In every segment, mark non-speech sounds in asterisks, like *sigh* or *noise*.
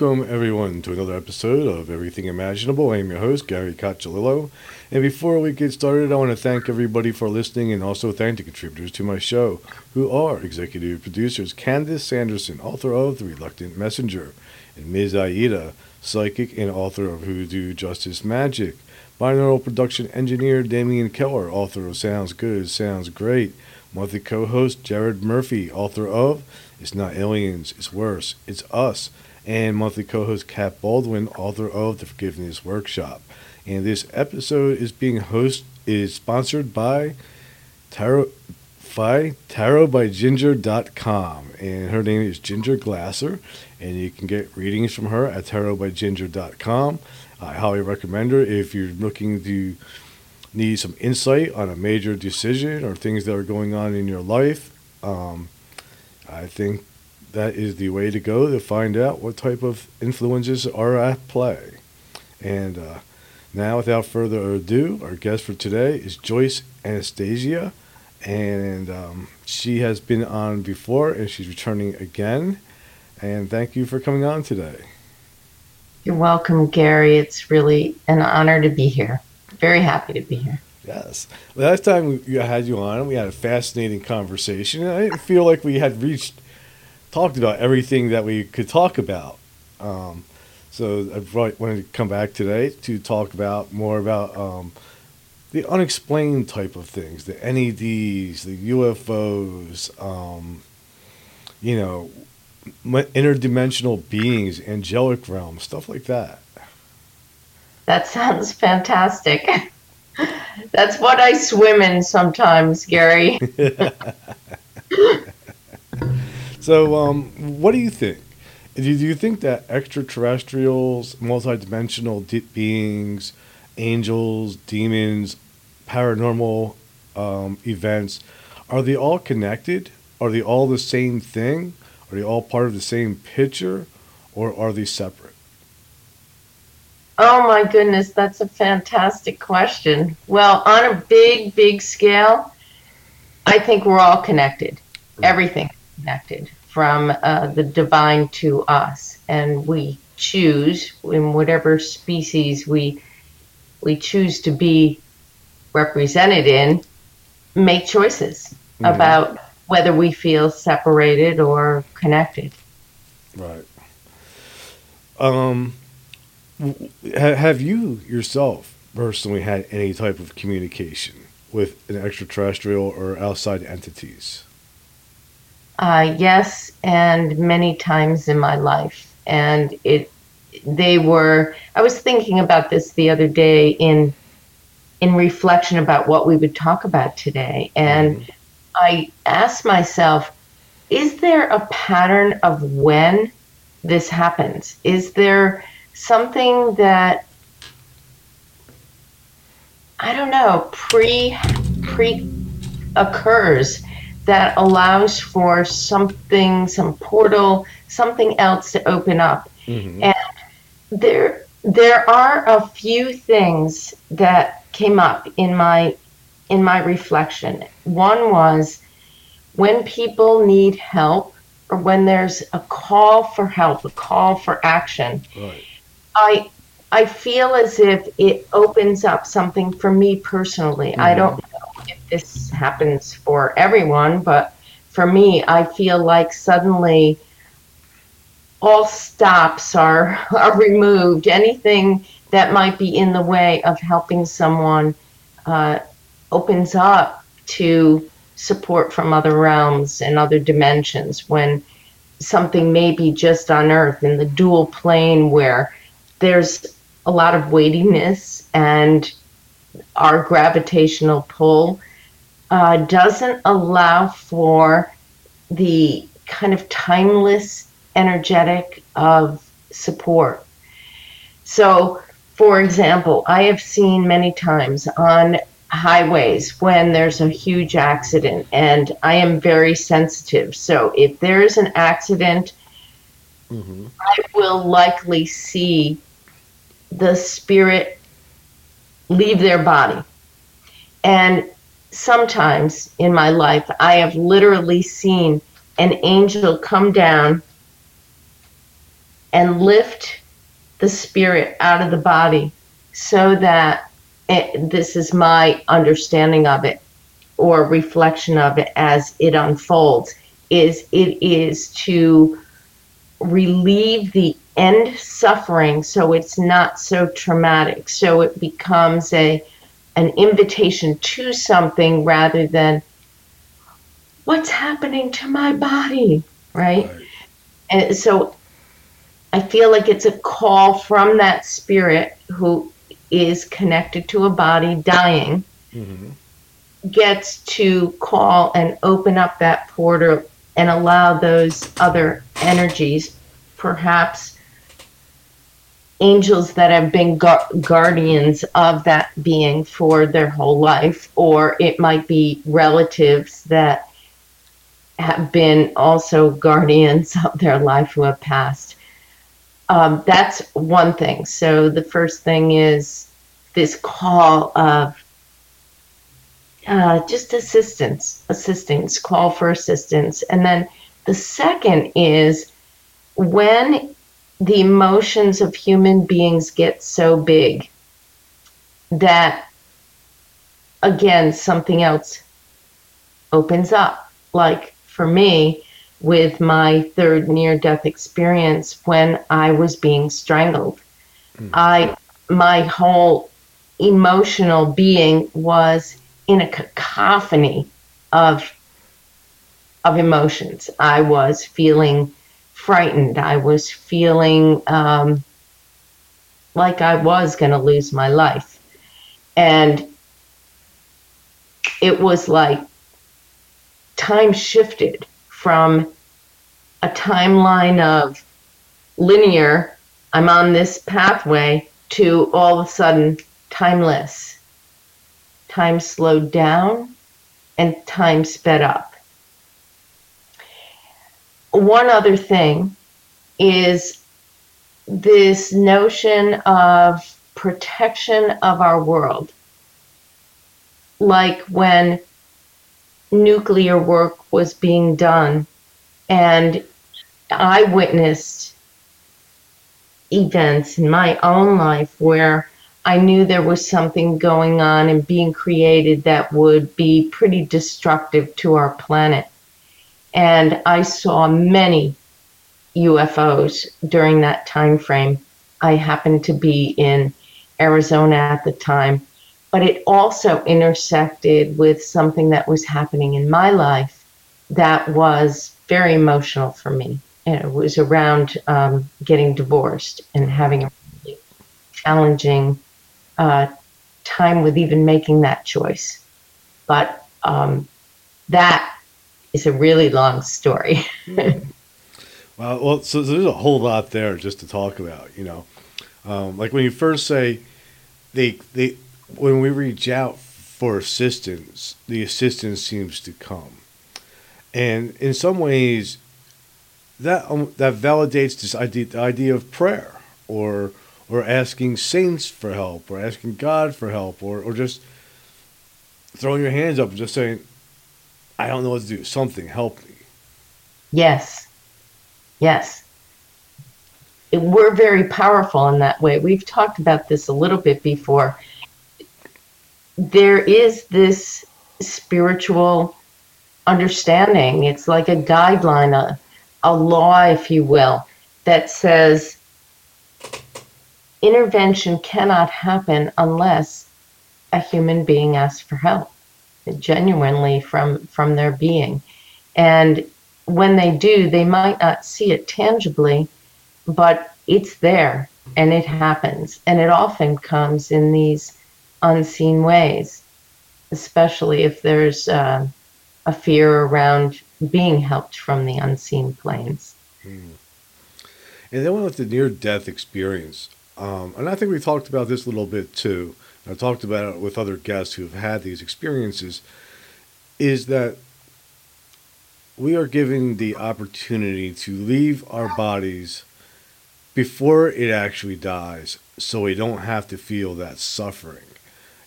Welcome, everyone, to another episode of Everything Imaginable. I'm your host, Gary Cacciolillo. And before we get started, I want to thank everybody for listening and also thank the contributors to my show, who are executive producers Candace Sanderson, author of The Reluctant Messenger, and Ms. Aida, psychic and author of Hoodoo Justice Magic. Binaural production engineer Damian Keller, author of Sounds Good, Sounds Great. Monthly co host Jared Murphy, author of It's Not Aliens, It's Worse, It's Us and monthly co-host Kat Baldwin, author of the Forgiveness Workshop. And this episode is being host is sponsored by Tarot by tarotbyginger.com and her name is Ginger Glasser and you can get readings from her at tarotbyginger.com. I highly recommend her if you're looking to need some insight on a major decision or things that are going on in your life. Um, I think that is the way to go to find out what type of influences are at play. And uh, now, without further ado, our guest for today is Joyce Anastasia, and um, she has been on before and she's returning again. And thank you for coming on today. You're welcome, Gary. It's really an honor to be here. Very happy to be here. Yes. Last time we had you on, we had a fascinating conversation. I didn't feel like we had reached talked about everything that we could talk about. Um, so I wanted to come back today to talk about more about um, the unexplained type of things, the NEDs, the UFOs, um, you know, interdimensional beings, angelic realms, stuff like that. That sounds fantastic. *laughs* That's what I swim in sometimes, Gary. *laughs* *laughs* So, um, what do you think? Do you think that extraterrestrials, multidimensional de- beings, angels, demons, paranormal um, events, are they all connected? Are they all the same thing? Are they all part of the same picture? Or are they separate? Oh my goodness, that's a fantastic question. Well, on a big, big scale, I think we're all connected. Everything connected from uh, the divine to us, and we choose in whatever species we we choose to be represented in, make choices mm-hmm. about whether we feel separated or connected. Right. Um, have you yourself personally had any type of communication with an extraterrestrial or outside entities? Uh, yes, and many times in my life. And it, they were. I was thinking about this the other day in, in reflection about what we would talk about today, and mm-hmm. I asked myself, is there a pattern of when this happens? Is there something that I don't know pre pre occurs that allows for something, some portal, something else to open up. Mm-hmm. And there, there are a few things that came up in my in my reflection. One was when people need help or when there's a call for help, a call for action. Right. I I feel as if it opens up something for me personally. Mm-hmm. I don't this happens for everyone, but for me, I feel like suddenly all stops are, *laughs* are removed. Anything that might be in the way of helping someone uh, opens up to support from other realms and other dimensions when something may be just on earth in the dual plane where there's a lot of weightiness and our gravitational pull uh, doesn't allow for the kind of timeless energetic of support. So, for example, I have seen many times on highways when there's a huge accident, and I am very sensitive. So, if there is an accident, Mm-hmm. I will likely see the spirit leave their body. And sometimes in my life, I have literally seen an angel come down and lift the spirit out of the body so that it, this is my understanding of it or reflection of it as it unfolds is it is to relieve the end suffering so it's not so traumatic. So it becomes a an invitation to something rather than what's happening to my body right, Right. and so i feel like it's a call from that spirit who is connected to a body dying Mm-hmm. gets to call and open up that portal and allow those other energies, perhaps angels that have been gu- guardians of that being for their whole life, or it might be relatives that have been also guardians *laughs* of their life who have passed. Um, that's one thing. So the first thing is this call of uh, just assistance, assistance, call for assistance. And then the second is when the emotions of human beings get so big that, again, something else opens up. Like for me, with my third near death experience when I was being strangled, hmm. I my whole emotional being was in a cacophony of of emotions. I was feeling frightened. I was feeling um, like I was going to lose my life, and it was like time shifted from a timeline of linear. I'm on this pathway to all of a sudden timeless time slowed down and time sped up. One other thing is this notion of protection of our world. Like when nuclear work was being done, and I witnessed events in my own life where I knew there was something going on and being created that would be pretty destructive to our planet. And I saw many UFOs during that time frame. I happened to be in Arizona at the time, but it also intersected with something that was happening in my life that was very emotional for me. And it was around um, getting divorced and having a really challenging uh, time with even making that choice. But um, that is a really long story. *laughs* Well, well, so there's a whole lot there just to talk about. You know, um, like when you first say they they when we reach out for assistance, the assistance seems to come, and in some ways, that um, that validates this idea the idea of prayer or or asking saints for help or asking God for help or or just throwing your hands up and just saying, I don't know what to do. Something help me. yes, yes. We're very powerful in that way. We've talked about this a little bit before. There is this spiritual understanding. It's like a guideline, a, a law, if you will, that says intervention cannot happen unless a human being asks for help genuinely from from their being. And when they do they might not see it tangibly but it's there and it happens. And it often comes in these unseen ways especially if there's uh, a fear around being helped from the unseen planes. And then with the near death experience, um, and I think we talked about this a little bit too. I talked about it with other guests who have had these experiences. Is that we are given the opportunity to leave our bodies before it actually dies, so we don't have to feel that suffering.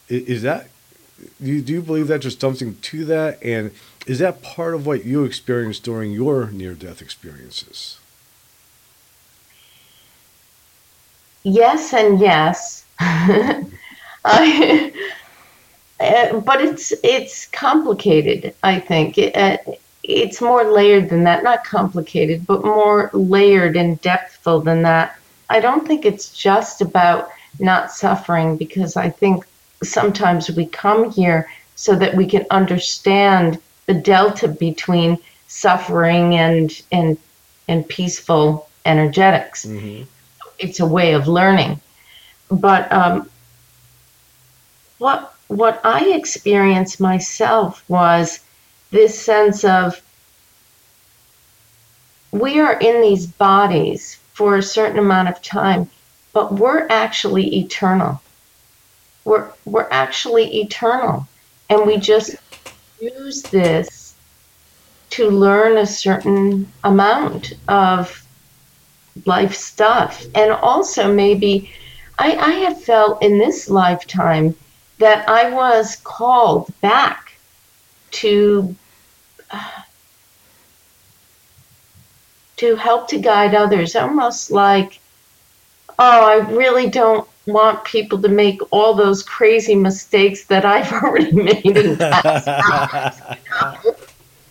Is, that do you, do you believe that there's something to that, and is that part of what you experienced during your near-death experiences? Yes and yes. *laughs* I, *laughs* uh, but it's it's complicated. I think it, uh, it's more layered than that. Not complicated, but more layered and depthful than that. I don't think it's just about not suffering because I think sometimes we come here so that we can understand the delta between suffering and and and peaceful energetics. Mm-hmm. It's a way of learning, but um, what what I experienced myself was this sense of we are in these bodies for a certain amount of time, but we're actually eternal. We're we're actually eternal, and we just use this to learn a certain amount of life stuff, and also maybe I, I have felt in this lifetime that I was called back to to help to guide others, almost like, oh, I really don't want people to make all those crazy mistakes that I've *laughs* already made in past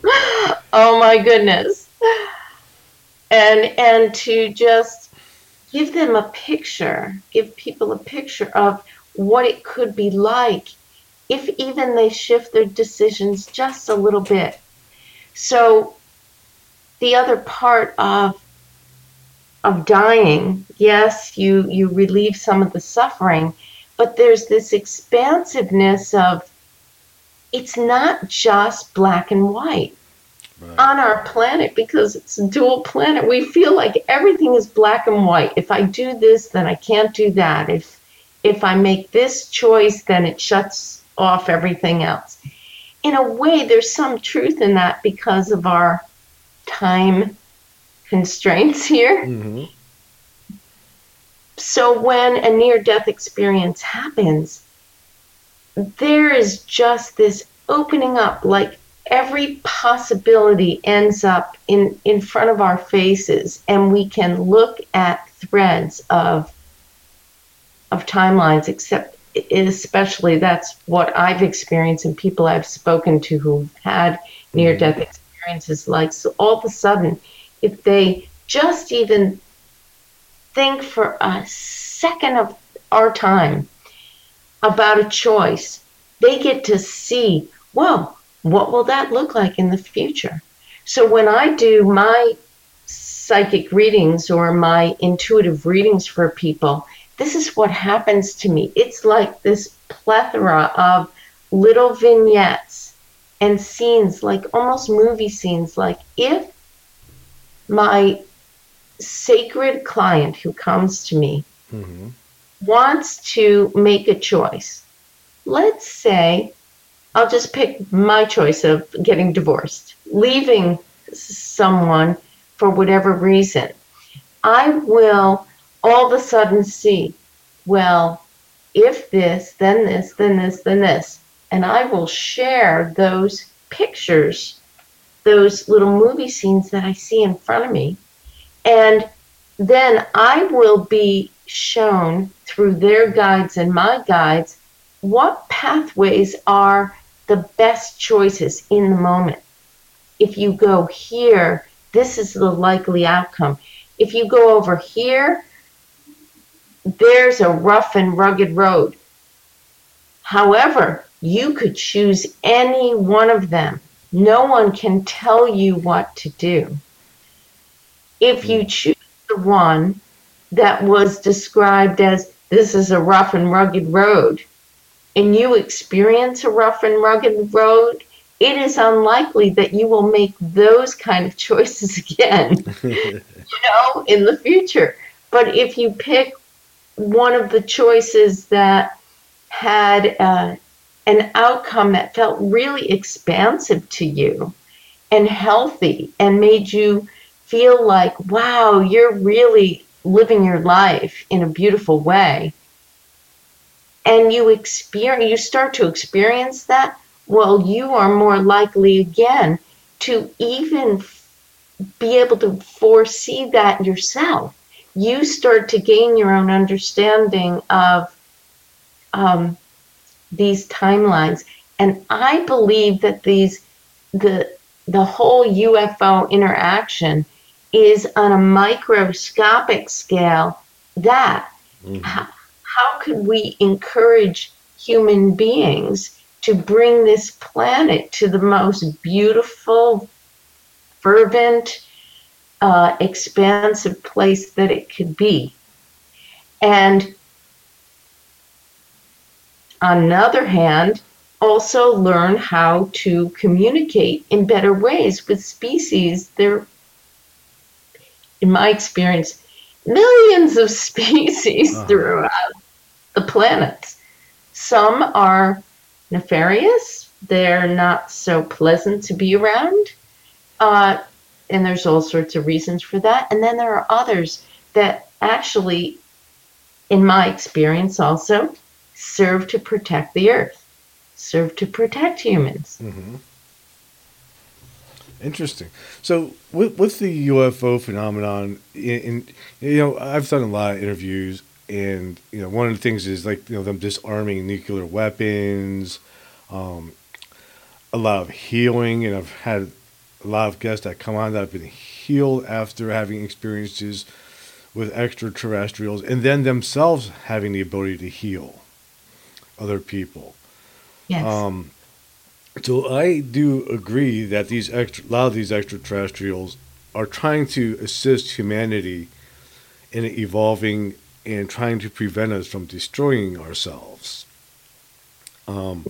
*laughs* oh my goodness. And and to just give them a picture, give people a picture of what it could be like if even they shift their decisions just a little bit. So the other part of of dying, yes, you you relieve some of the suffering, but there's this expansiveness of it's not just black and white. Right. On our planet, because it's a dual planet, we feel like everything is black and white. If I do this, then I can't do that. If if I make this choice, then it shuts off everything else. In a way, there's some truth in that because of our time constraints *laughs* here. Mm-hmm. So when a near death experience happens, there is just this opening up, like every possibility ends up in, in front of our faces, and we can look at threads of of timelines, except especially that's what I've experienced and people I've spoken to who've had near death mm-hmm. experiences. Like, so all of a sudden, if they just even think for a second of our time about a choice, they get to see, well, what will that look like in the future? So when I do my psychic readings or my intuitive readings for people, this is what happens to me. It's like this plethora of little vignettes and scenes, like almost movie scenes. Like if my sacred client who comes to me mm-hmm. wants to make a choice, let's say I'll just pick my choice of getting divorced, leaving someone for whatever reason. I will all of a sudden see, well, if this, then this, then this, then this. And I will share those pictures, those little movie scenes that I see in front of me. And then I will be shown through their guides and my guides what pathways are the best choices in the moment. If you go here, this is the likely outcome. If you go over here, there's a rough and rugged road. However, you could choose any one of them. No one can tell you what to do. If you hmm. choose the one that was described as this is a rough and rugged road, and you experience a rough and rugged road, it is unlikely that you will make those kind of *laughs* choices again. *laughs* you know, in the future. But if you pick one of the choices that had uh, an outcome that felt really expansive to you and healthy and made you feel like, wow, you're really living your life in a beautiful way. And you experience, you start to experience that. Well, you are more likely again to even be able to foresee that yourself. You start to gain your own understanding of um, these timelines, and I believe that these the the whole UFO interaction is on a microscopic scale. That Mhm. how, how could we encourage human beings to bring this planet to the most beautiful, fervent, uh, expansive place that it could be. And on the other hand, also learn how to communicate in better ways with species. There, in my experience, millions of *laughs* species Uh-huh. throughout the planets. Some are nefarious, they're not so pleasant to be around. Uh, and there's all sorts of reasons for that. And then there are others that actually, in my experience, also serve to protect the earth, serve to protect humans. hmm Interesting. So with with the UFO phenomenon, in, in you know, I've done a lot of interviews, and you know, one of the things is like you know them disarming nuclear weapons, um, a lot of healing, and I've had a lot of guests that come on that have been healed after having experiences with extraterrestrials, and then themselves having the ability to heal other people. Yes. Um, so I do agree that these extra, a lot of these extraterrestrials are trying to assist humanity in evolving and trying to prevent us from destroying ourselves. Um,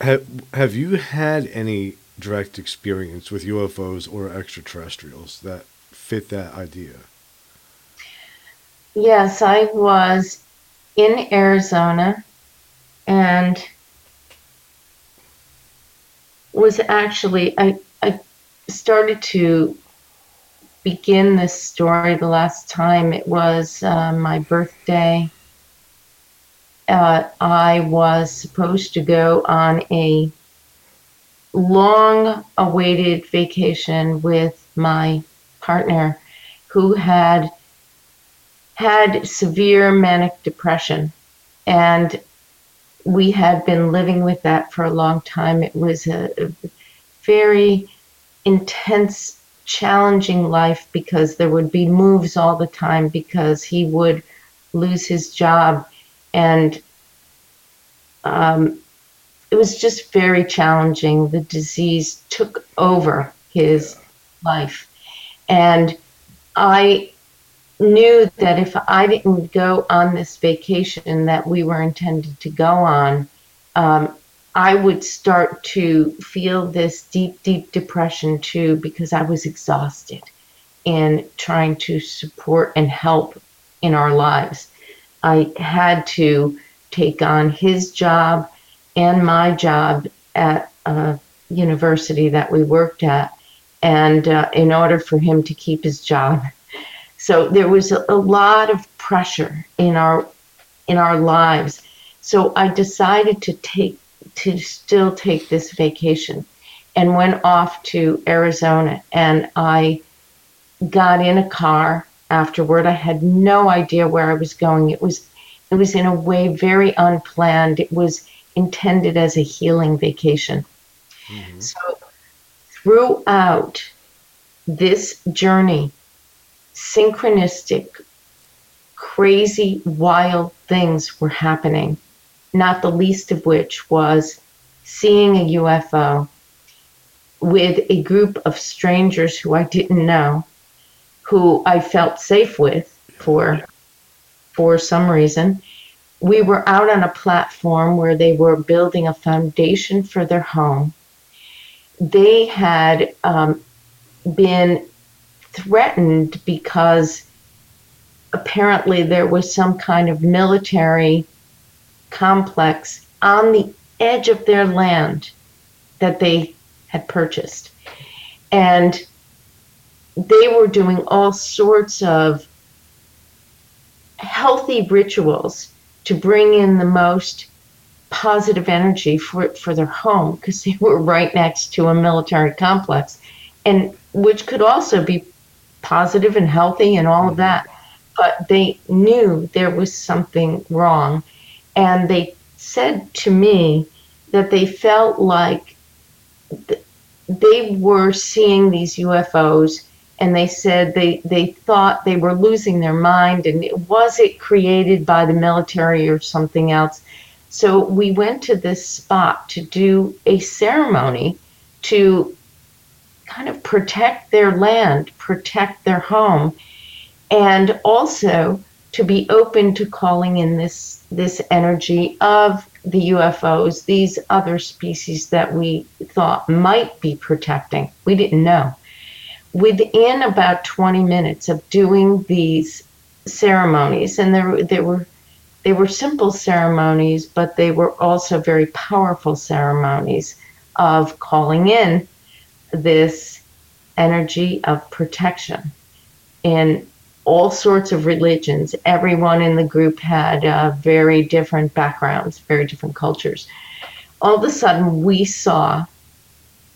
have Have you had any direct experience with UFOs or extraterrestrials that fit that idea? Yes, I was in Arizona and was actually I I started to begin this story the last time it was uh, my birthday. Uh, I was supposed to go on a long awaited vacation with my partner who had had severe manic depression. And we had been living with that for a long time. It was a, a very intense challenging life because there would be moves all the time because he would lose his job. And um, it was just very challenging the disease took over his life and i knew that if I didn't go on this vacation that we were intended to go on, um, I would start to feel this deep, deep depression too because I was exhausted in trying to support and help in our lives. I had to take on his job and my job at a university that we worked at, and uh, in order for him to keep his job *laughs* so there was a, a lot of pressure in our in our lives. So I decided to take to still take this vacation and went off to Arizona and I got in a car afterward. I had no idea where I was going. It was it was in a way very unplanned. It was intended as a healing vacation. Mm-hmm. So throughout this journey synchronistic, crazy, wild things were happening, not the least of which was seeing a UFO with a group of strangers who I didn't know, who I felt safe with for for some reason. We were out on a platform where they were building a foundation for their home. They had um, been threatened because apparently there was some kind of military complex on the edge of their land that they had purchased. And they were doing all sorts of healthy rituals to bring in the most positive energy for, for their home because they were right next to a military complex and which could also be positive and healthy and all of mm-hmm. that but they knew there was something wrong and they said to me that they felt like th- they were seeing these UFOs and they said they, they thought they were losing their mind and it was it created by the military or something else so we went to this spot to do a ceremony to kind of protect their land protect their home and also to be open to calling in this this energy of the UFOs, these other species that we thought might be protecting. We didn't know within about 20 minutes of doing these ceremonies, and there, there were they were simple ceremonies, but they were also very powerful ceremonies of calling in this energy of protection. In all sorts of religions, everyone in the group had uh, very different backgrounds, very different cultures. All of a sudden, we saw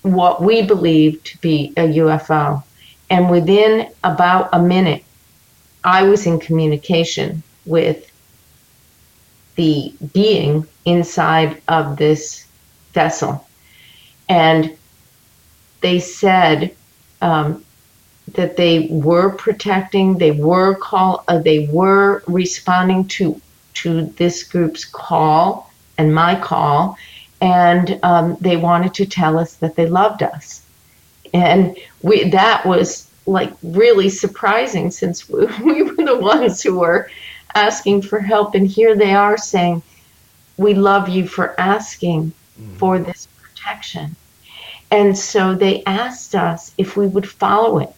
what we believed to be a UFO and within about a minute, I was in communication with the being inside of this vessel. And they said um, that they were protecting, they were call, uh, they were responding to to this group's call and my call, and um, they wanted to tell us that they loved us and we that was like really surprising since we, *laughs* we were the ones who were asking for help. And here they are saying we love you for asking mm-hmm. for this protection. And so they asked us if we would follow it.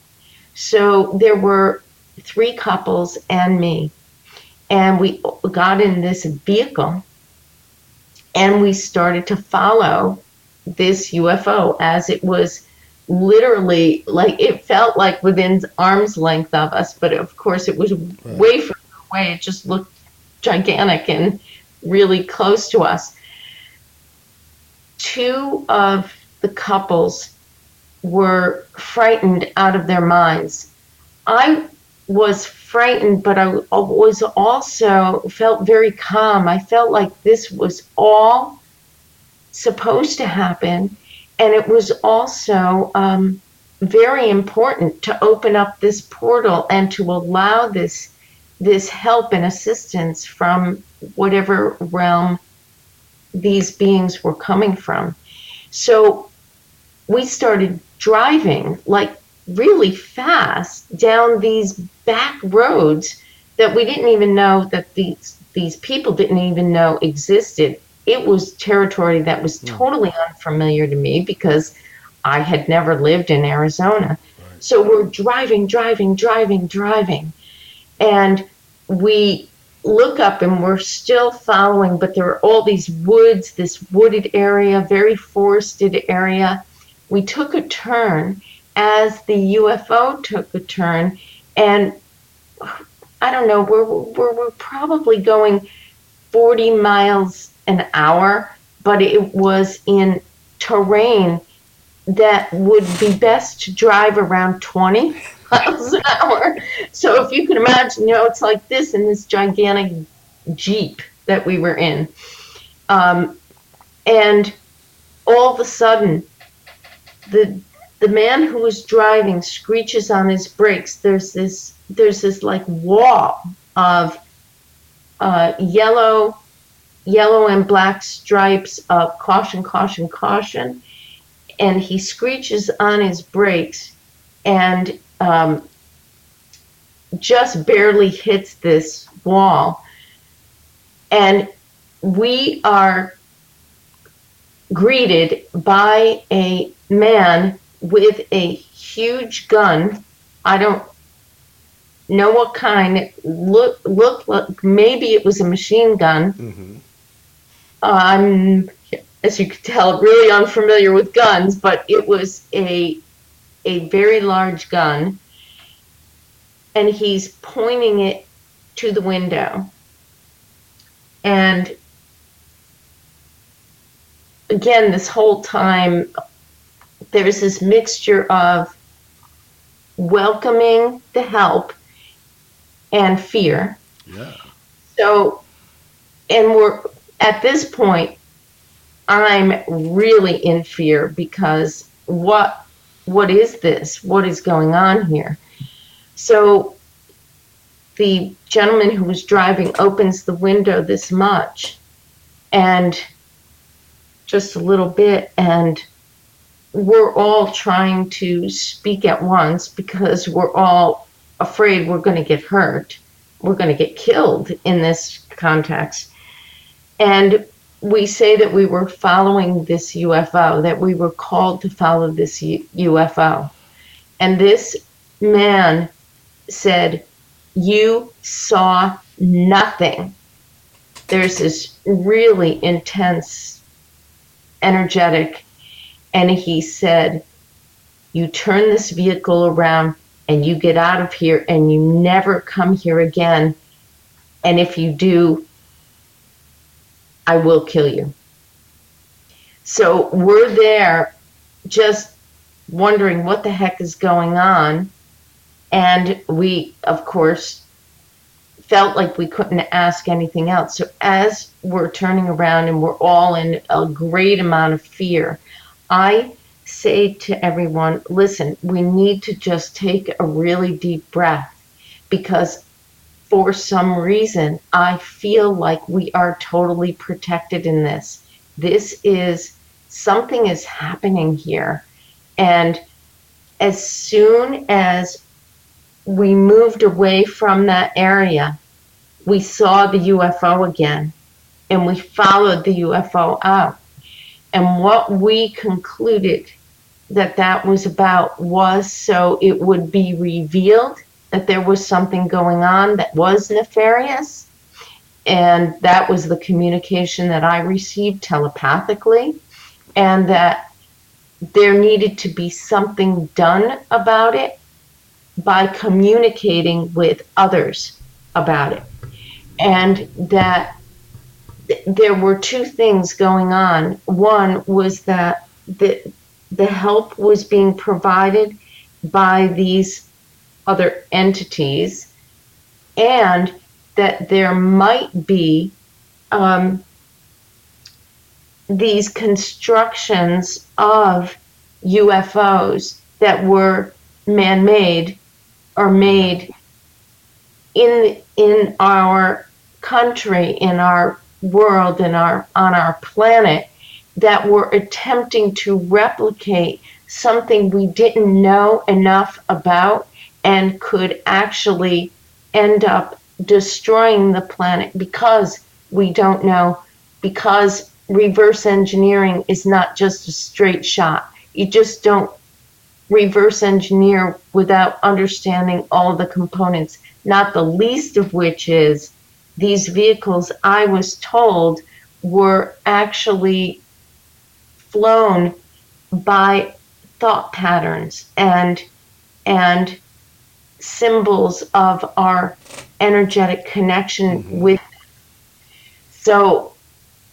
So there were three couples and me. And we got in this vehicle and we started to follow this UFO as it was literally like it felt like within arm's length of us, but of course it was right. way further away. It just looked gigantic and really close to us. Two of the couples were frightened out of their minds. I was frightened, but I was also felt very calm. I felt like this was all supposed to happen and it was also um, very important to open up this portal and to allow this this help and assistance from whatever realm these beings were coming from. So we started driving like really fast down these back roads that we didn't even know that these these people didn't even know existed it was territory that was hmm. totally unfamiliar to me because I had never lived in Arizona. Right. So we're driving, driving, driving, driving. And we look up and we're still following, but there are all these woods, this wooded area, very forested area. We took a turn as the UFO took a turn, and I don't know, we're, we're, we're probably going 40 miles an hour, but it was in terrain that would be best to drive around 20 *laughs* miles an hour. So if you can imagine, you know, it's like this in this gigantic Jeep that we were in. Um, and all of a sudden, the the man who was driving screeches on his brakes. There's this there's this like wall of uh, yellow yellow and black stripes of caution, caution, caution. And he screeches on his brakes and um, just barely hits this wall. And we are greeted by a man with a huge gun I don't know what kind. Look looked like maybe it was a machine gun. Mm-hmm. I'm, as you can tell, really unfamiliar with guns, but it was a a very large gun, and he's pointing it to the window. And again, this whole time, there's this mixture of welcoming the help and fear. Yeah. So, and we're at this point, I'm really in fear because what what is this? What is going on here? So the gentleman who was driving opens the window this much and just a little bit and we're all trying to speak at once because we're all afraid we're going to get hurt we're going to get killed in this context and we say that we were following this UFO, that we were called to follow this UFO. And this man said, You saw nothing. There's this really intense, energetic, and he said, You turn this vehicle around and you get out of here and you never come here again. And if you do, I will kill you. So we're there just wondering what the heck is going on. And we, of course, felt like we couldn't ask anything else. So as we're turning around and we're all in a great amount of fear, I say to everyone, listen, we need to just take a really deep breath because for some reason, I feel like we are totally protected in this. This is something is happening here. And as soon as we moved away from that area, we saw the UFO again and we followed the UFO out. And what we concluded that that was about was so it would be revealed that there was something going on that was nefarious. And that was the communication that I received telepathically, and that there needed to be something done about it by communicating with others about it. And that there were two things going on. One was that the, the help was being provided by these other entities, and that there might be um, these constructions of UFOs that were man-made or made in in our country, in our world, in our on our planet that were attempting to replicate something we didn't know enough about and could actually end up destroying the planet because we don't know, because reverse engineering is not just a straight shot. You just don't reverse engineer without understanding all the components, not the least of which is these vehicles, I was told, were actually flown by thought patterns and and symbols of our energetic connection mm-hmm. with. So,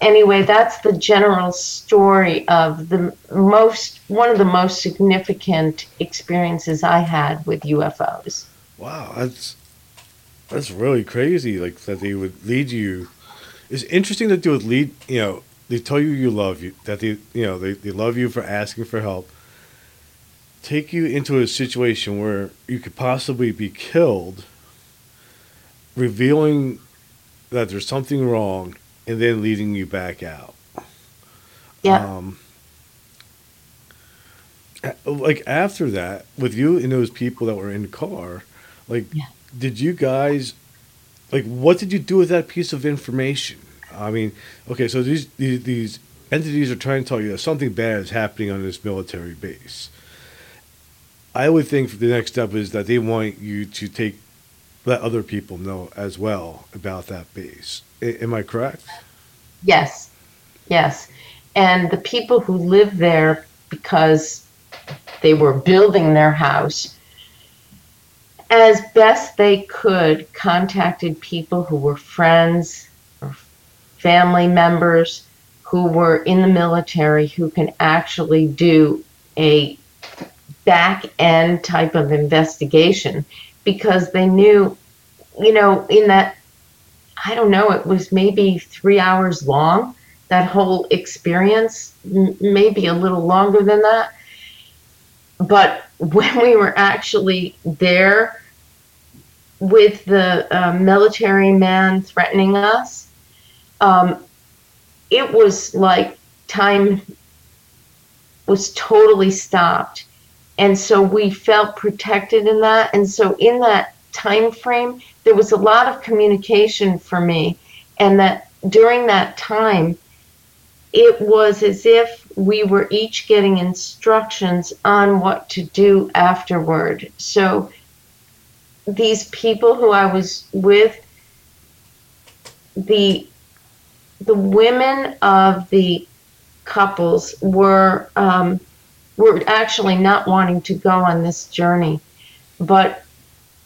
anyway, that's the general story of the most one of the most significant experiences I had with UFOs. Wow, that's that's really crazy. Like that they would lead you. It's interesting that they would lead. You know, they tell you you love you. That they you know they, they love you for asking for help take you into a situation where you could possibly be killed, revealing that there's something wrong, and then leading you back out. Yeah. Um, like after that, with you and those people that were in the car, like, yeah. did you guys, like, what did you do with that piece of information? I mean, okay, so these these, these entities are trying to tell you that something bad is happening on this military base I would think the next step is that they want you to take let other people know as well about that base. Am I correct? Yes, yes. And the people who lived there, because they were building their house, as best they could, contacted people who were friends or family members who were in the military who can actually do a back end type of investigation because they knew, you know, in that, I don't know, it was maybe three hours long, that whole experience, m- maybe a little longer than that. But *laughs* when we were actually there with the uh, military man threatening us, um, it was like time was totally stopped and so we felt protected in that. And so in that time frame there was a lot of communication for me. And that during that time it was as if we were each getting instructions on what to do afterward. So these people who i was with the the women of the couples were um, were actually not wanting to go on this journey, but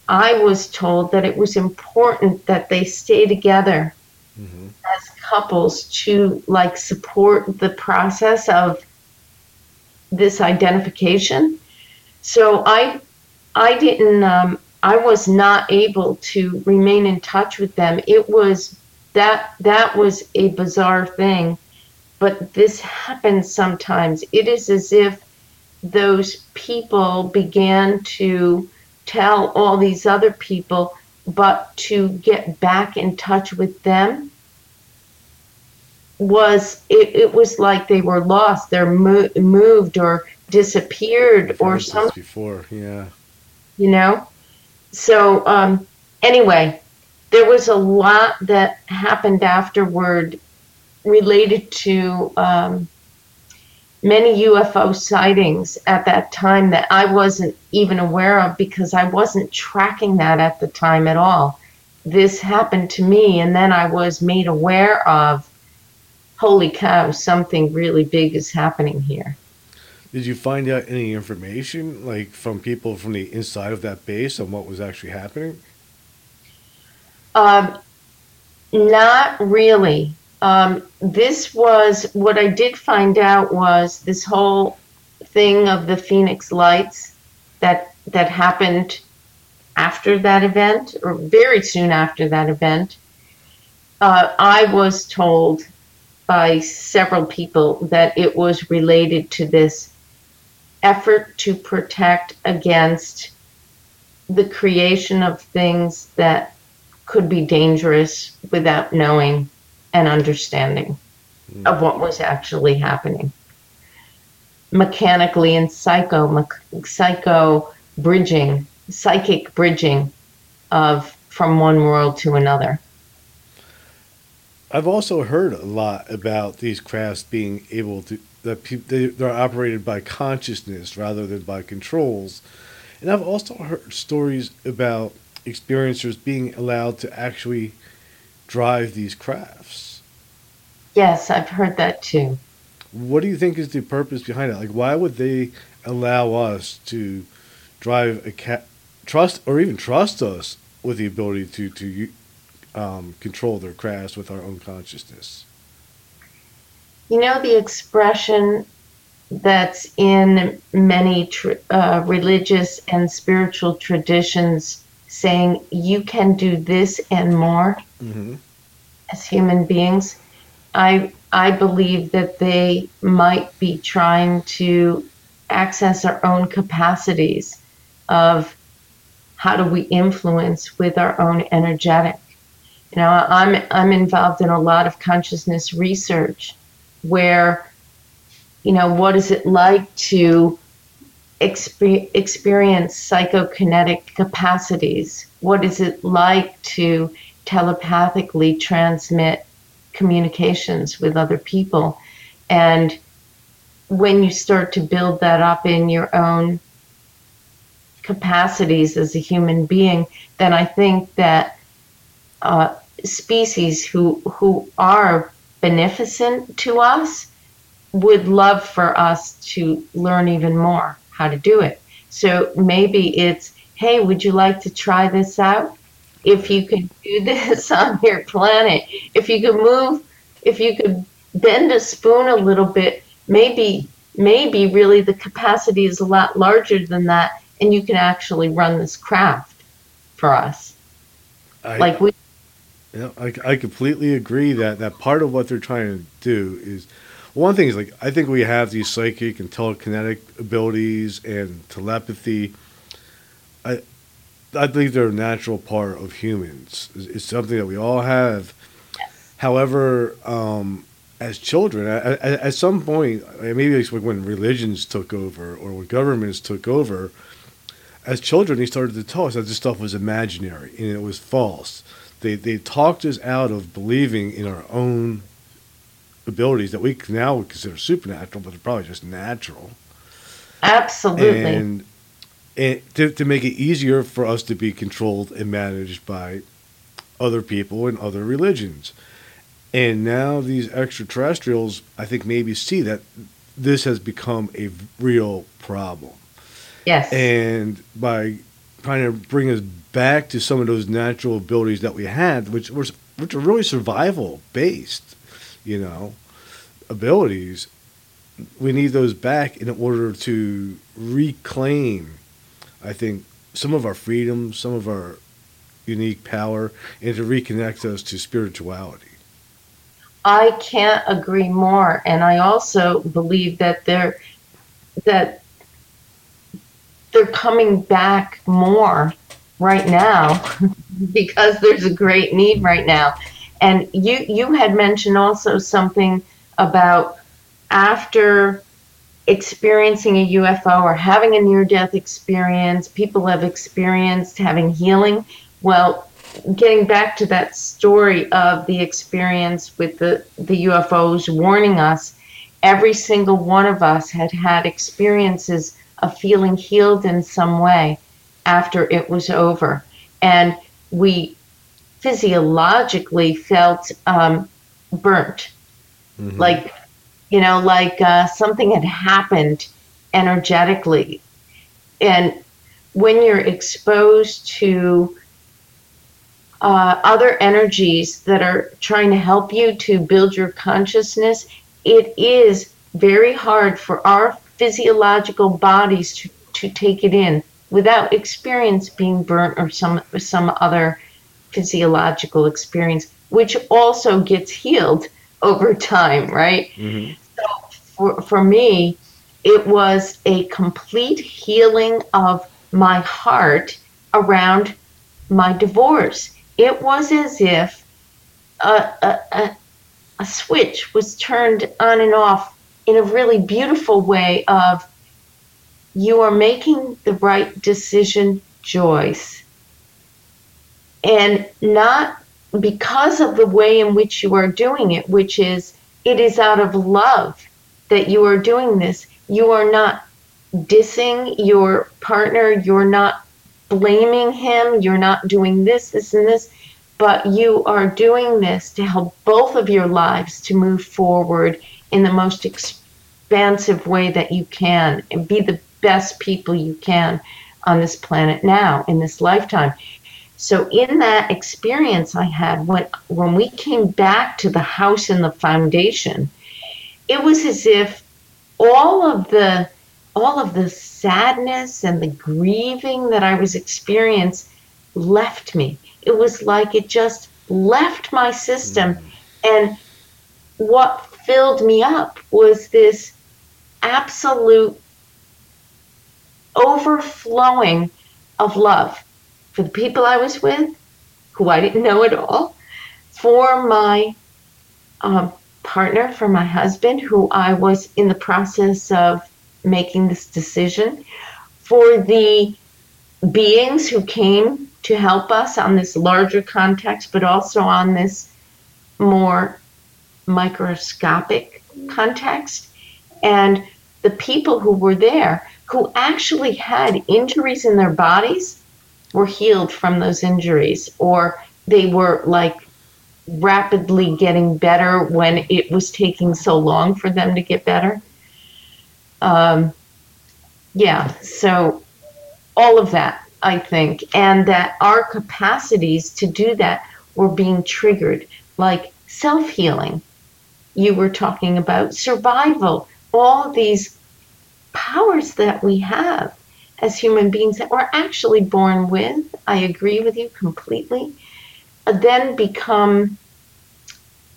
I was told that it was important that they stay together Mm-hmm. as couples to like support the process of this identification. So I I didn't um, I was not able to remain in touch with them. It was that that was a bizarre thing, but this happens sometimes. It is as if those people began to tell all these other people but to get back in touch with them was it, it was like they were lost they're mo- moved or disappeared or something before. Yeah. you know so um anyway there was a lot that happened afterward related to um, many UFO sightings at that time that I wasn't even aware of because I wasn't tracking that at the time at all. This happened to me, and then I was made aware of holy cow, something really big is happening here. Did you find out any information, like from people from the inside of that base, on what was actually happening? Um, not really. Um, this was what I did find out was this whole thing of the Phoenix Lights that that happened after that event or very soon after that event. Uh, I was told by several people that it was related to this effort to protect against the creation of things that could be dangerous without knowing and understanding of what was actually happening. Mechanically and psycho mech- psycho bridging psychic bridging of from one world to another. I've also heard a lot about these crafts being able to that pe- they, they're operated by consciousness rather than by controls, and I've also heard stories about experiencers being allowed to actually drive these crafts. Yes i've heard that too What do you think is the purpose behind it? Like, why would they allow us to drive a cat, trust, or even trust us with the ability to to um, control their crafts with our own consciousness? You know the expression that's in many tr- uh, religious and spiritual traditions saying, you can do this and more Mm-hmm. as human beings. I, I believe that they might be trying to access our own capacities of how do we influence with our own energetic. You know, I'm, I'm involved in a lot of consciousness research where you know what is it like to expe- experience psychokinetic capacities what is it like to telepathically transmit communications with other people and when you start to build that up in your own capacities as a human being, then I think that uh, species who who are beneficent to us would love for us to learn even more how to do it. So maybe it's, hey, would you like to try this out? If you could do *laughs* this on your planet, if you could move, if you could bend a spoon a little bit, maybe maybe really the capacity is a lot larger than that and you can actually run this craft for us. I, like we know, I, I completely agree that that part of what they're trying to do is one thing is like I think we have these psychic and telekinetic abilities and telepathy. I I think they're a natural part of humans. It's, it's something that we all have. However, um, as children, at, at, at some point, maybe it's like when religions took over or when governments took over, as children, they started to tell us that this stuff was imaginary and it was false. They, they talked us out of believing in our own abilities that we now would consider supernatural, but they're probably just natural. Absolutely. And, and to, to make it easier for us to be controlled and managed by other people and other religions. And now these extraterrestrials, I think, maybe see that this has become a real problem. Yes. And by trying to bring us back to some of those natural abilities that we had, which were which are really survival based, you know, abilities, we need those back in order to reclaim, I think, some of our freedom, some of our unique power, and to reconnect us to spirituality. I can't agree more, and I also believe that they're that they're coming back more right now *laughs* because there's a great need right now. And you you had mentioned also something about after experiencing a UFO or having a near death experience, people have experienced having healing. Well, getting back to that story of the experience with the, the UFOs warning us, every single one of us had had experiences of feeling healed in some way after it was over. And we physiologically felt um, burnt. Mm-hmm. Like, you know, like uh, something had happened energetically. And when you're exposed to uh, other energies that are trying to help you to build your consciousness, it is very hard for our physiological bodies to, to take it in without experience being burnt or some some other physiological experience, which also gets healed over time, right? Mm-hmm. So for, for me, it was a complete healing of my heart around my divorce. It was as if a, a, a, a switch was turned on and off in a really beautiful way of you are making the right decision, Joyce. And not because of the way in which you are doing it, which is it is out of love that you are doing this. You are not dissing your partner, you're not blaming him, you're not doing this, this, and this, but you are doing this to help both of your lives to move forward in the most expansive way that you can and be the best people you can on this planet now in this lifetime. So in that experience I had when when we came back to the house and the foundation, it was as if all of the all of the sadness and the grieving that I was experiencing left me. It was like it just left my system mm. and what filled me up was this absolute overflowing of love for the people I was with, who I didn't know at all, for my um, partner, for my husband, who I was in the process of making this decision, for the beings who came to help us on this larger context, but also on this more microscopic context. And the people who were there who actually had injuries in their bodies were healed from those injuries, or they were like rapidly getting better when it was taking so long for them to get better. Um, yeah, so all of that, I think, and that our capacities to do that were being triggered, like self healing. You were talking about survival, all these powers that we have as human beings that we're actually born with. I agree with you completely. Uh, then become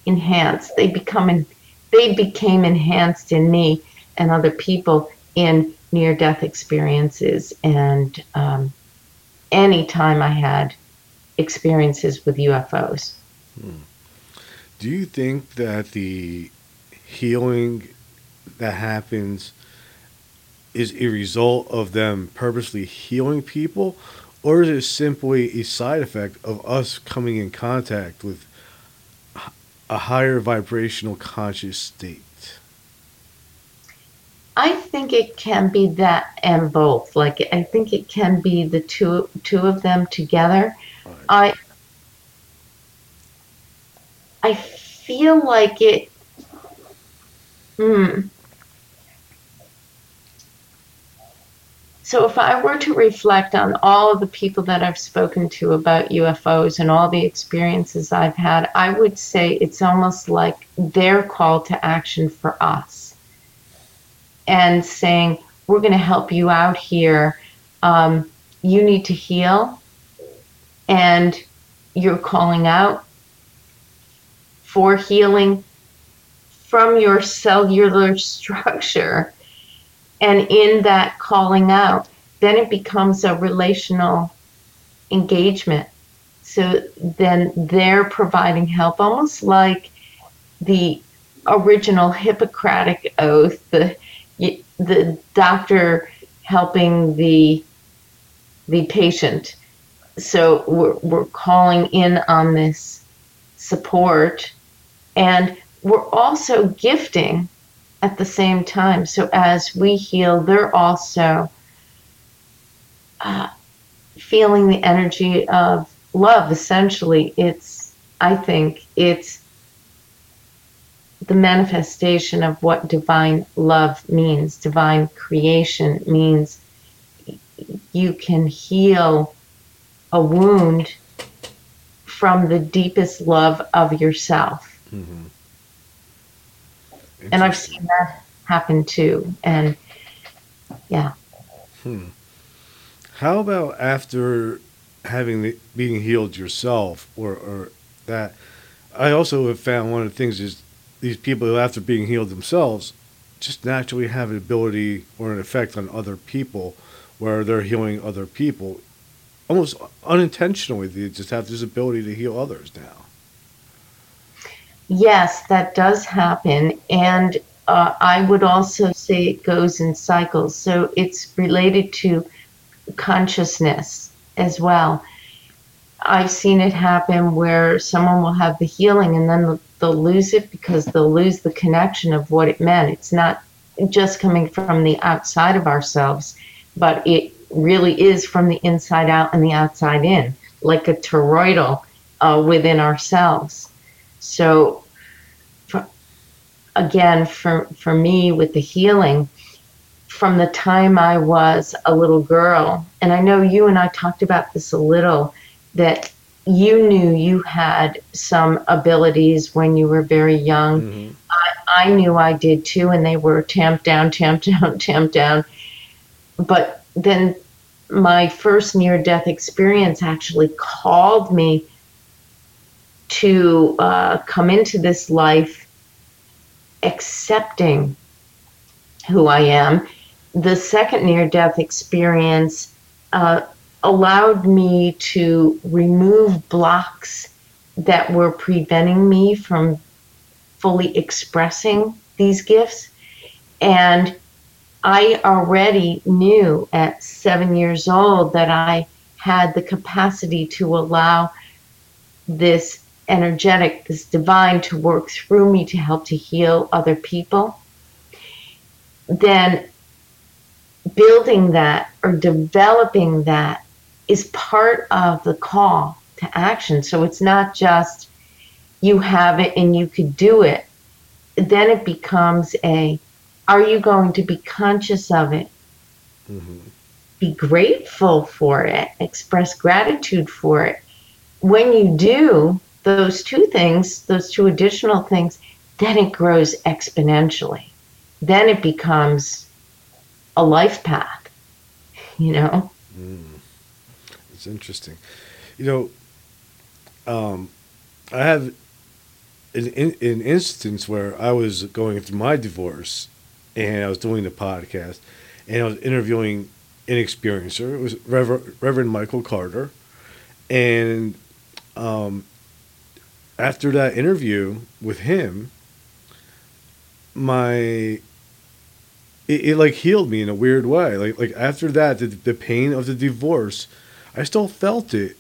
enhanced. They become in, they became enhanced in me and other people in near death experiences and um, any time I had experiences with UFOs. Hmm. Do you think that the healing that happens is a result of them purposely healing people, or is it simply a side effect of us coming in contact with a higher vibrational conscious state? I think it can be that and both. Like I think it can be the two two of them together. Right. I I feel like it. Hmm. So, if I were to reflect on all of the people that I've spoken to about UFOs and all the experiences I've had, I would say it's almost like their call to action for us and saying, We're going to help you out here. Um, you need to heal, and you're calling out for healing from your cellular *laughs* structure and in that calling out, then it becomes a relational engagement. So then they're providing help, almost like the original Hippocratic oath, the the doctor helping the the patient. So we're, we're calling in on this support, and we're also gifting at the same time. So as we heal, they're also uh, feeling the energy of love. Essentially, it's, I think, it's the manifestation of what divine love means. Divine creation means you can heal a wound from the deepest love of yourself. Mm-hmm and I've seen that happen too. And yeah. Hmm. How about after having the, being healed yourself, or, or that? I also have found one of the things is these people who, after being healed themselves, just naturally have an ability or an effect on other people, where they're healing other people, almost unintentionally. They just have this ability to heal others now. Yes, that does happen. And uh, I would also say it goes in cycles. So it's related to consciousness as well. I've seen it happen where someone will have the healing and then they'll lose it because they'll lose the connection of what it meant. It's not just coming from the outside of ourselves, but it really is from the inside out and the outside in, like a toroidal uh, within ourselves. So, for, again, for, for me with the healing, from the time I was a little girl, and I know you and I talked about this a little, that you knew you had some abilities when you were very young. Mm-hmm. I, I knew I did too, and they were tamped down, tamped down, *laughs* tamped down. But then my first near death experience actually called me to uh, come into this life accepting who I am. The second near death experience uh, allowed me to remove blocks that were preventing me from fully expressing these gifts. And I already knew at seven years old that I had the capacity to allow this energetic, this divine to work through me to help to heal other people, then building that or developing that is part of the call to action. So it's not just you have it and you could do it. Then it becomes a are you going to be conscious of it? Mm-hmm. Be grateful for it, express gratitude for it. When you do those two things, those two additional things, then it grows exponentially. Then it becomes a life path, you know? Mm. It's interesting. You know, um, I have an, an instance where I was going through my divorce and I was doing the podcast and I was interviewing an experiencer. It was Reverend, Reverend Michael Carter. And um, after that interview with him, my it, it, like healed me in a weird way. Like like after that, the, the pain of the divorce, I still felt it,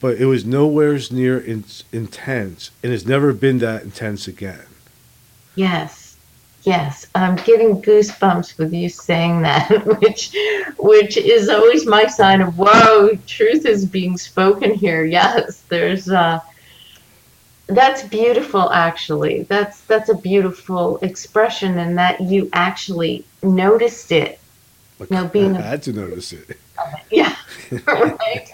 but it was nowhere near in, intense, and it's never been that intense again. Yes, yes, I'm getting goosebumps with you saying that, *laughs* which, which is always my sign of whoa, truth is being spoken here. Yes, there's uh, that's beautiful actually. That's that's a beautiful expression and that you actually noticed it. You know being I had to notice it. *laughs* Yeah right.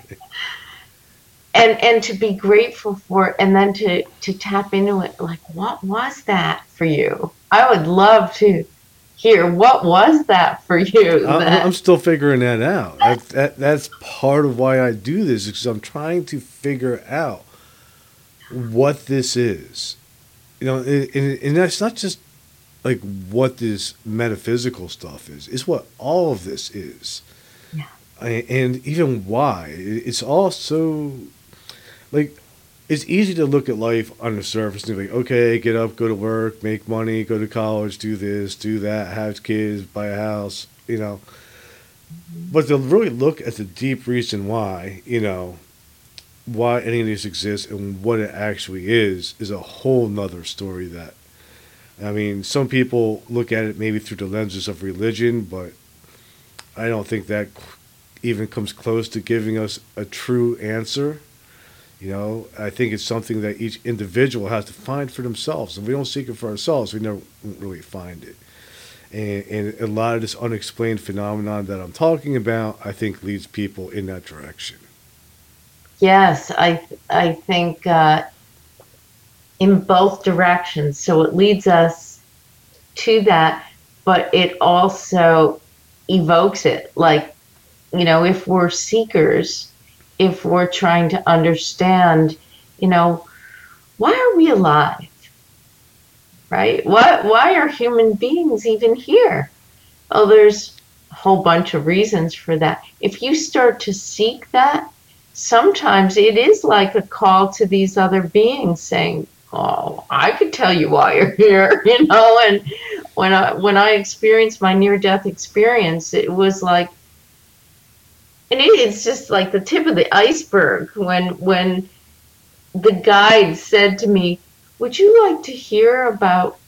And and to be grateful for it and then to to tap into it like what was that for you? I would love to hear what was that for you I'm, I'm still figuring that out. That, that, that's part of why i do this because i'm trying to figure out what this is. You know, and, and that's not just like what this metaphysical stuff is. It's what all of this is. Yeah. And even why. It's all so like it's easy to look at life on the surface and be like, okay, get up, go to work, make money, go to college, do this, do that, have kids, buy a house, you know. Mm-hmm. But to really look at the deep reason why, you know, why any of these exist and what it actually is is a whole nother story that I mean, some people look at it maybe through the lenses of religion, but I don't think that even comes close to giving us a true answer. You know, I think it's something that each individual has to find for themselves. If we don't seek it for ourselves, we never really find it. And, and a lot of this unexplained phenomenon that I'm talking about, I think, leads people in that direction. Yes, I I think uh, in both directions. So it leads us to that, but it also evokes it. Like, you know, if we're seekers, if we're trying to understand, you know, why are we alive? Right? Why why are human beings even here? Oh, there's a whole bunch of reasons for that. If you start to seek that, sometimes it is like a call to these other beings saying, "Oh, I could tell you why you're here," *laughs* you know. And when I when I experienced my near death experience, it was like, and it's just like the tip of the iceberg when when the guide said to me, "Would you like to hear about?"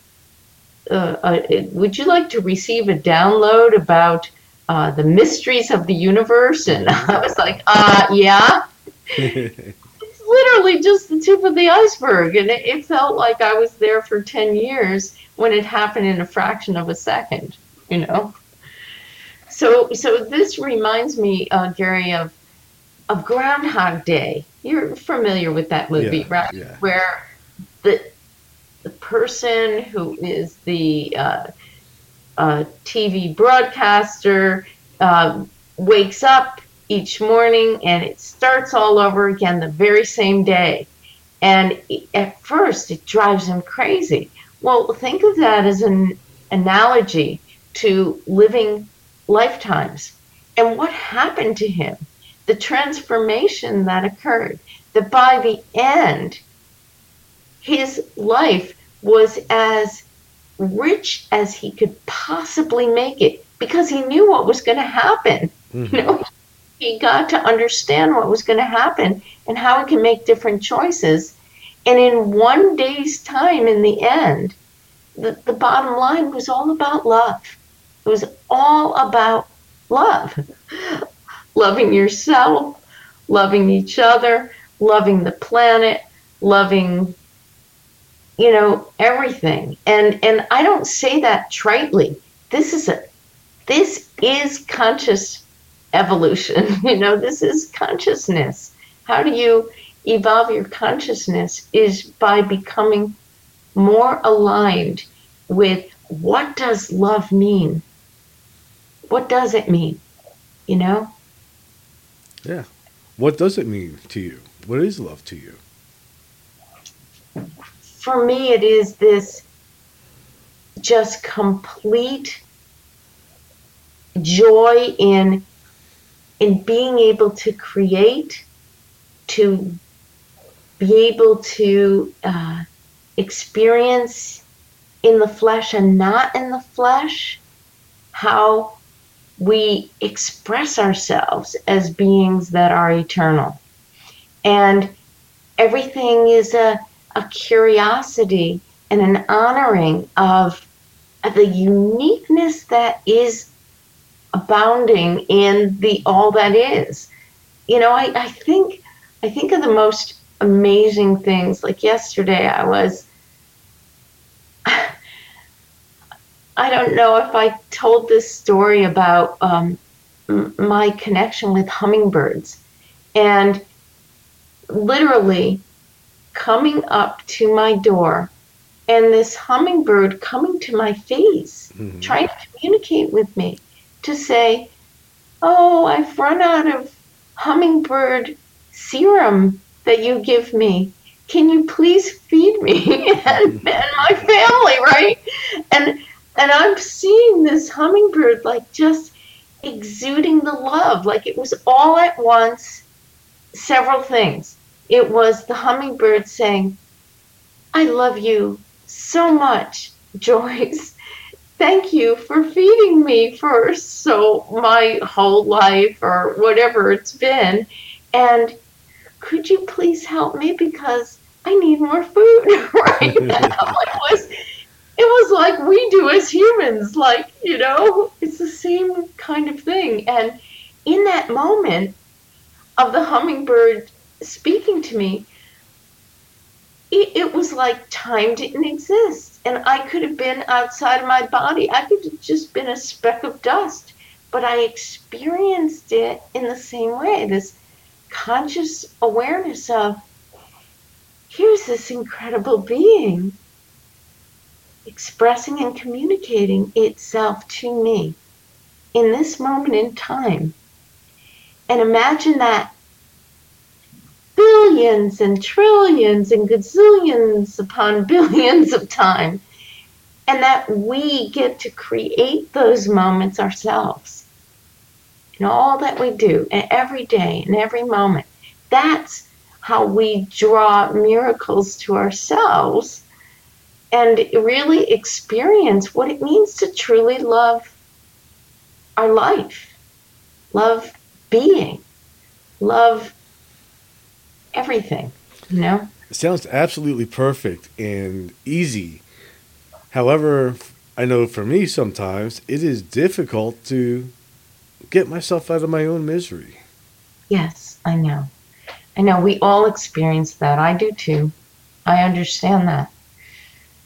Uh, uh, would you like to receive a download about uh, the mysteries of the universe, and *laughs* I was like, uh, yeah. *laughs* it's literally just the tip of the iceberg, and it, it felt like I was there for ten years when it happened in a fraction of a second, you know. So, so this reminds me, uh, Gary, of of Groundhog Day. You're familiar with that movie, yeah, right? Yeah. Where the the person who is the uh, a TV broadcaster uh, wakes up each morning and it starts all over again the very same day. And at first, it drives him crazy. Well, think of that as an analogy to living lifetimes. And what happened to him? The transformation that occurred, that by the end, his life was as rich as he could possibly make it because he knew what was going to happen. Mm-hmm. You know, he got to understand what was going to happen and how he can make different choices. And in one day's time, in the end, the, the bottom line was all about love. It was all about love. *laughs* loving yourself, loving each other, loving the planet, loving you know everything. And and I don't say that tritely. This is a this is conscious evolution. *laughs* You know, this is consciousness. How do you evolve your consciousness is by becoming more aligned with what does love mean? What does it mean? You know? Yeah. What does it mean to you? What is love to you? For me, it is this just complete joy in in being able to create, to be able to uh, experience in the flesh and not in the flesh how we express ourselves as beings that are eternal. And everything is a, a curiosity and an honoring of, the uniqueness that is abounding in the all that is. You know, I, I think I think of the most amazing things. Like yesterday I was *sighs* I don't know if I told this story about um, my connection with hummingbirds. And literally coming up to my door and this hummingbird coming to my face, mm-hmm. trying to communicate with me to say, Oh, I've run out of hummingbird serum that you give me. Can you please feed me *laughs* and, and my family, right? And and I'm seeing this hummingbird like just exuding the love, like it was all at once, several things. It was the hummingbird saying, I love you so much, Joyce. Thank you for feeding me for so my whole life or whatever it's been. And could you please help me because I need more food *laughs* right *laughs* now? it was it was like we do as humans like you know it's the same kind of thing and in that moment of the hummingbird speaking to me it, it was like time didn't exist and i could have been outside of my body i could have just been a speck of dust but i experienced it in the same way this conscious awareness of here's this incredible being expressing and communicating itself to me in this moment in time. And imagine that billions and trillions and gazillions upon *laughs* billions of time. And that we get to create those moments ourselves. In all that we do, and every day, and every moment. That's how we draw miracles to ourselves and really experience what it means to truly love our life, love being, love everything, you know? It sounds absolutely perfect and easy. However, I know for me sometimes it is difficult to get myself out of my own misery. Yes, I know. I know we all experience that. I do too. I understand that.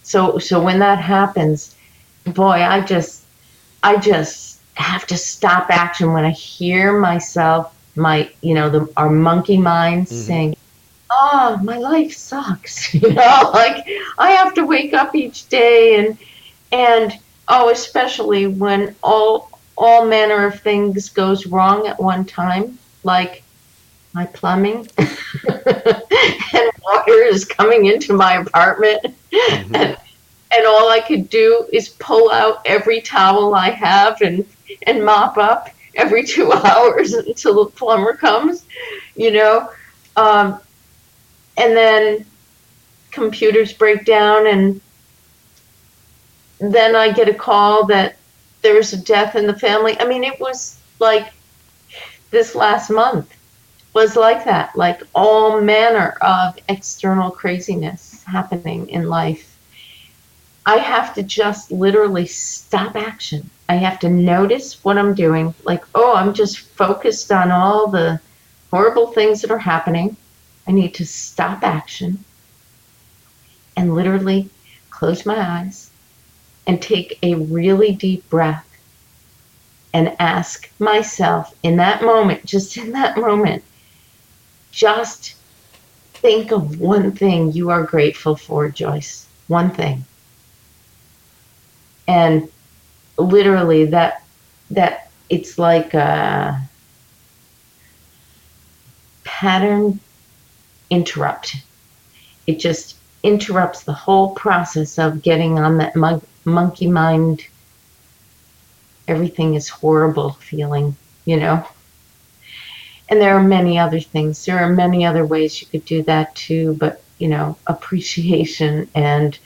So so when that happens, boy, I just I just have to stop action when I hear myself, my you know, the our monkey mind mm-hmm. saying, Oh, my life sucks. *laughs* you know, like I have to wake up each day and and oh, especially when all all manner of things goes wrong at one time, like my plumbing *laughs* and water is coming into my apartment mm-hmm. and and all I could do is pull out every towel I have and and mop up every two *laughs* hours until the plumber comes, you know. Um, and then computers break down, and then I get a call that there's a death in the family. I mean, it was like this last month was like that, like all manner of external craziness happening in life. I have to just literally stop action. I have to notice what I'm doing. Like, oh, I'm just focused on all the horrible things that are happening. I need to stop action and literally close my eyes and take a really deep breath and ask myself in that moment, just in that moment, just think of one thing you are grateful for, Joyce. One thing. And literally that that it's like a pattern interrupt. It just interrupts the whole process of getting on that mon- monkey mind everything is horrible feeling, you know. And there are many other things. There are many other ways you could do that too, but you know, appreciation and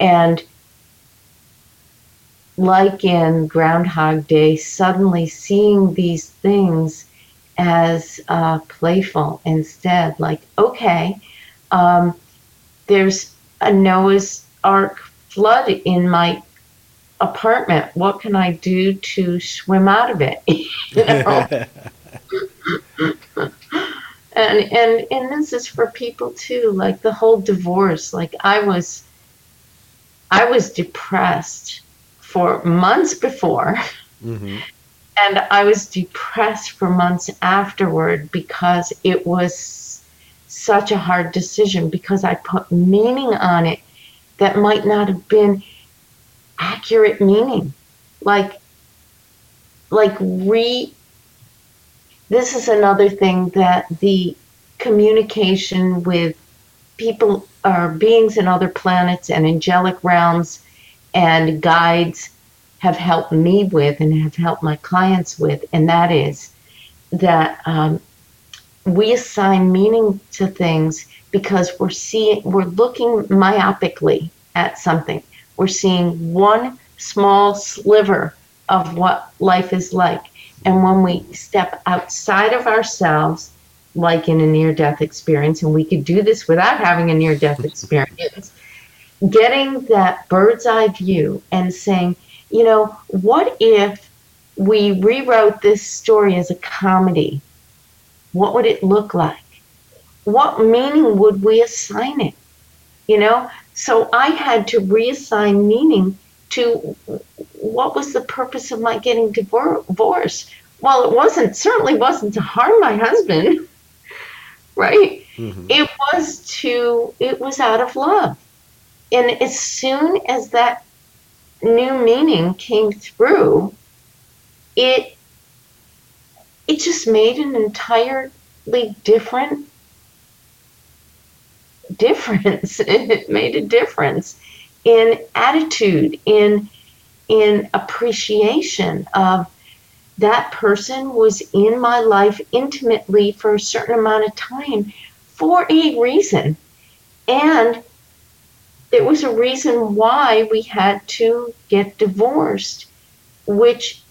and like in Groundhog Day, suddenly seeing these things as uh, playful instead. Like, okay, um, there's a Noah's Ark flood in my apartment. What can I do to swim out of it? *laughs* *laughs* and and and this is for people too. Like the whole divorce. Like I was, I was depressed for months before. Mm-hmm. And I was depressed for months afterward because it was such a hard decision because I put meaning on it that might not have been accurate meaning. Like, like re. This is another thing that the communication with people or beings in other planets and angelic realms and guides have helped me with and have helped my clients with, and that is that um, we assign meaning to things because we're seeing, we're looking myopically at something. We're seeing one small sliver of what life is like. And when we step outside of ourselves, like in a near death experience, and we could do this without having a near death *laughs* experience, getting that bird's eye view and saying, you know, what if we rewrote this story as a comedy? What would it look like? What meaning would we assign it? You know, so I had to reassign meaning to what was the purpose of my getting divorced? Well, it wasn't, certainly wasn't to harm my husband, *laughs* right? Mm-hmm. It was to, it was out of love. And as soon as that new meaning came through, it it just made an entirely different difference. *laughs* it made a difference in attitude, in in appreciation of that person was in my life intimately for a certain amount of time for a reason. And there was a reason why we had to get divorced, which,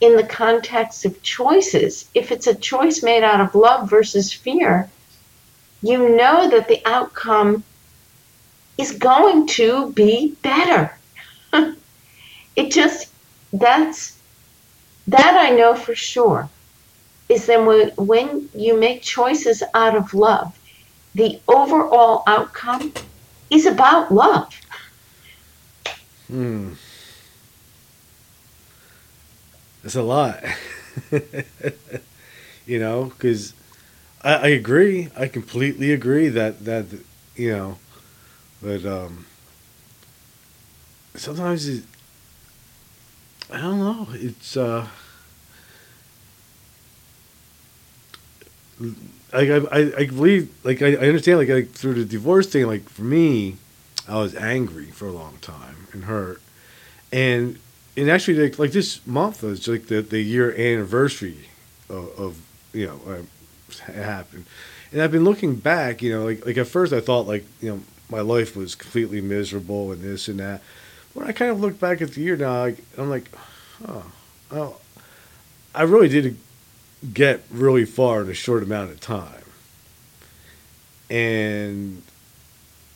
in the context of choices, if it's a choice made out of love versus fear, you know that the outcome is going to be better. *laughs* it just, that's, that I know for sure is that when, when you make choices out of love, the overall outcome is about love. Hmm. It's a lot. *laughs* you know, because I, I, agree. I completely agree that that you know, but um, sometimes it, I don't know. It's uh, like I, I, I believe like I, I understand like, like through the divorce thing like for me I was angry for a long time and hurt. And and actually like, like this month was like the, the year anniversary of, of you know uh, happened. And I've been looking back you know like like at first I thought like you know my life was completely miserable and this and that. When I kind of look back at the year now like, I'm like oh well I really did get really far in a short amount of time. And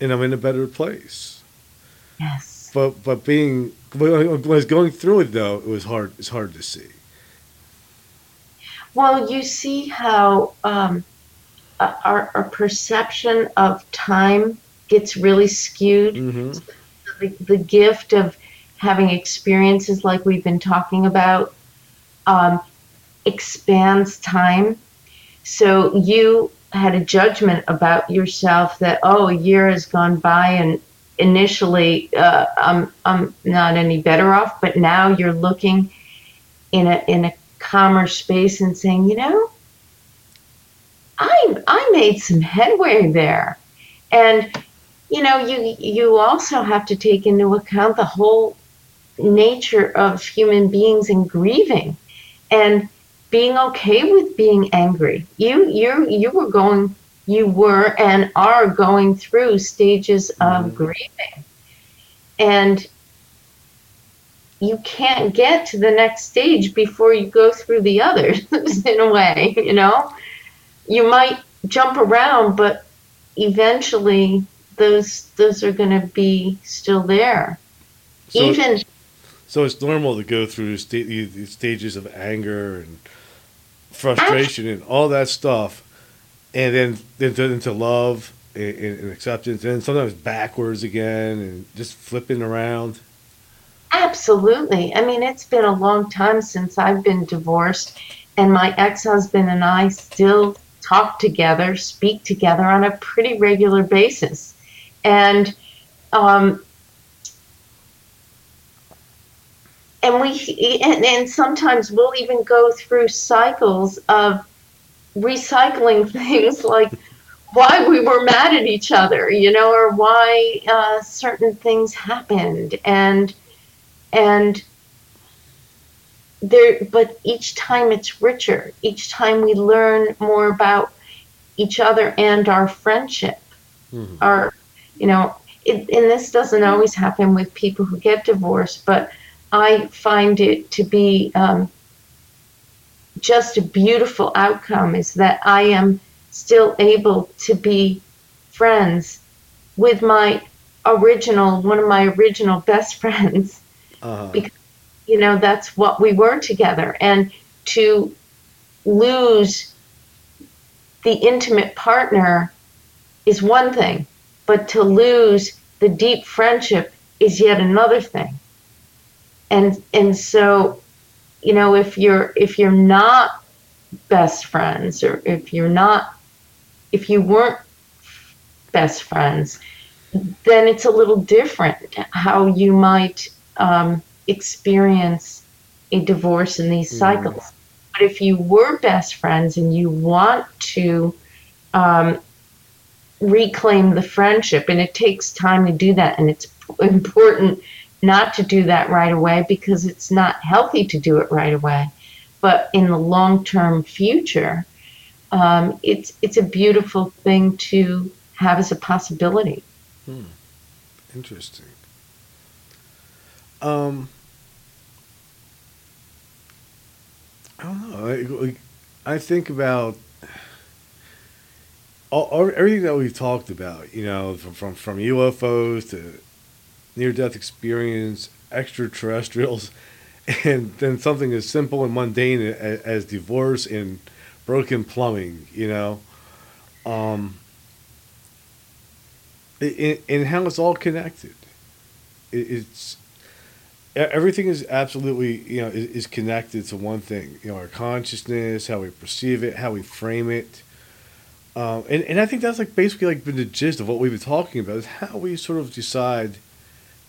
and I'm in a better place. Yes. but but being when I was going through it though, it was hard. It's hard to see. Well, you see how um, our, our perception of time gets really skewed. Mm-hmm. The, the gift of having experiences like we've been talking about um, expands time. So you had a judgment about yourself that oh, a year has gone by and initially uh, I'm I'm not any better off, but now you're looking in a in a calmer space and saying, you know, I I made some headway there, and you know you you also have to take into account the whole nature of human beings and grieving, and being okay with being angry. You you you were going you were and are going through stages of Mhm. grieving. And you can't get to the next stage before you go through the others, *laughs* in a way, you know? You might jump around, but eventually those those are going to be still there. So- Even So it's normal to go through these stages of anger and frustration and all that stuff, and then into, into love and, and acceptance, and sometimes backwards again, and just flipping around. Absolutely. I mean, it's been a long time since I've been divorced, and my ex husband and I still talk together, speak together on a pretty regular basis. And, um, and we and, and sometimes we'll even go through cycles of recycling *laughs* things like why we were mad at each other you know or why uh, certain things happened. And and there but each time it's richer. Each time we learn more about each other and our friendship. Mhm. our you know it, and this doesn't always happen with people who get divorced but i find it to be um, just a beautiful outcome is that i am still able to be friends with my original one of my original best *laughs* friends. Uh-huh. Because- you know that's what we were together. And to lose the intimate partner is one thing but to lose the deep friendship is yet another thing and and so you know if you're if you're not best friends or if you're not if you weren't best friends then it's a little different how you might um, experience a divorce in these Mhm. cycles. But if you were best friends and you want to um, reclaim the friendship, and it takes time to do that, and it's important not to do that right away because it's not healthy to do it right away. But in the long term future, um, it's it's a beautiful thing to have as a possibility. Hmm. Interesting. Um, I don't know. I, I think about all, everything that we've talked about. You know, from from, from UFOs to near death experience, extraterrestrials, *laughs* and then something as simple and mundane as, as divorce and broken plumbing. You know. Um, in how it's all connected. It's everything is absolutely you know is, is connected to one thing. You know, our consciousness, how we perceive it, how we frame it. Um, and, and I think that's like basically like been the gist of what we've been talking about is how we sort of decide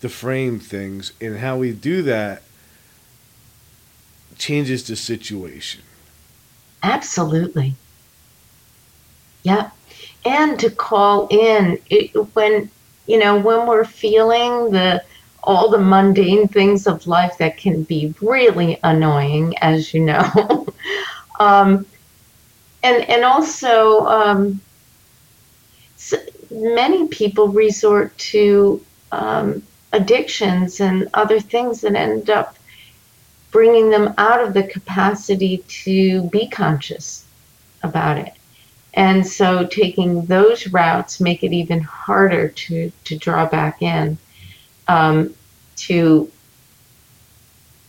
to frame things and how we do that changes the situation. Absolutely. Yeah. And to call in it, when, you know, when we're feeling the, all the mundane things of life that can be really annoying, as you know. *laughs* um, and, and also, um, s many people resort to um, addictions and other things that end up bringing them out of the capacity to be conscious about it. And so taking those routes make it even harder to, to draw back in. Um, to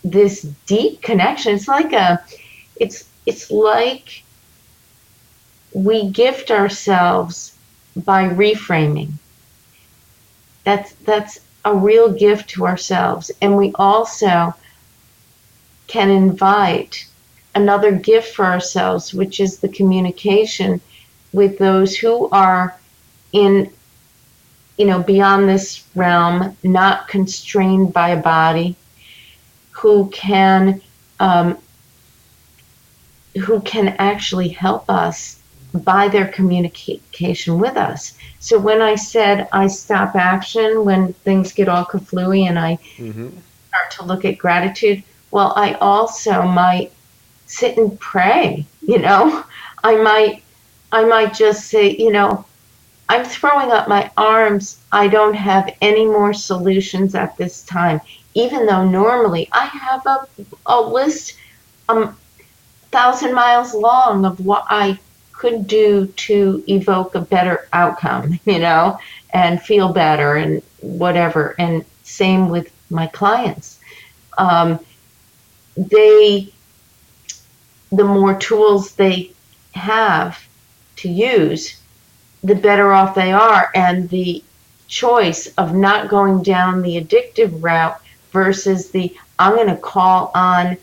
this deep connection. It's like a, it's it's like we gift ourselves by reframing. That's that's a real gift to ourselves, and we also can invite another gift for ourselves, which is the communication with those who are in you know beyond this realm not constrained by a body who can um, who can actually help us by their communication with us. So when i said i stop action when things get all kaflooey and i Mm-hmm. start to look at gratitude well i also might sit and pray you know? *laughs* I might i might just say you know i'm throwing up my arms. I don't have any more solutions at this time even though normally i have a, a list um thousand miles long of what i could do to evoke a better outcome *laughs* you know and feel better and whatever and same with my clients um, they the more tools they have to use, the better off they are. And the choice of not going down the addictive route versus the I'm going to call on,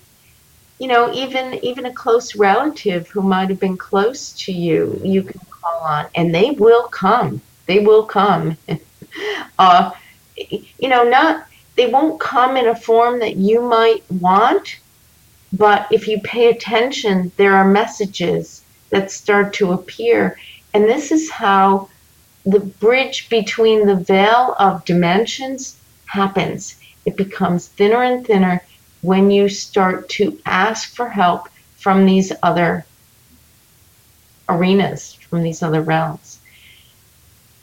you know, even even a close relative who might have been close to you, you can call on, and they will come. They will come. *laughs* uh, you know, not they won't come in a form that you might want, but if you pay attention, there are messages that start to appear. And this is how the bridge between the veil of dimensions happens. It becomes thinner and thinner when you start to ask for help from these other arenas, from these other realms.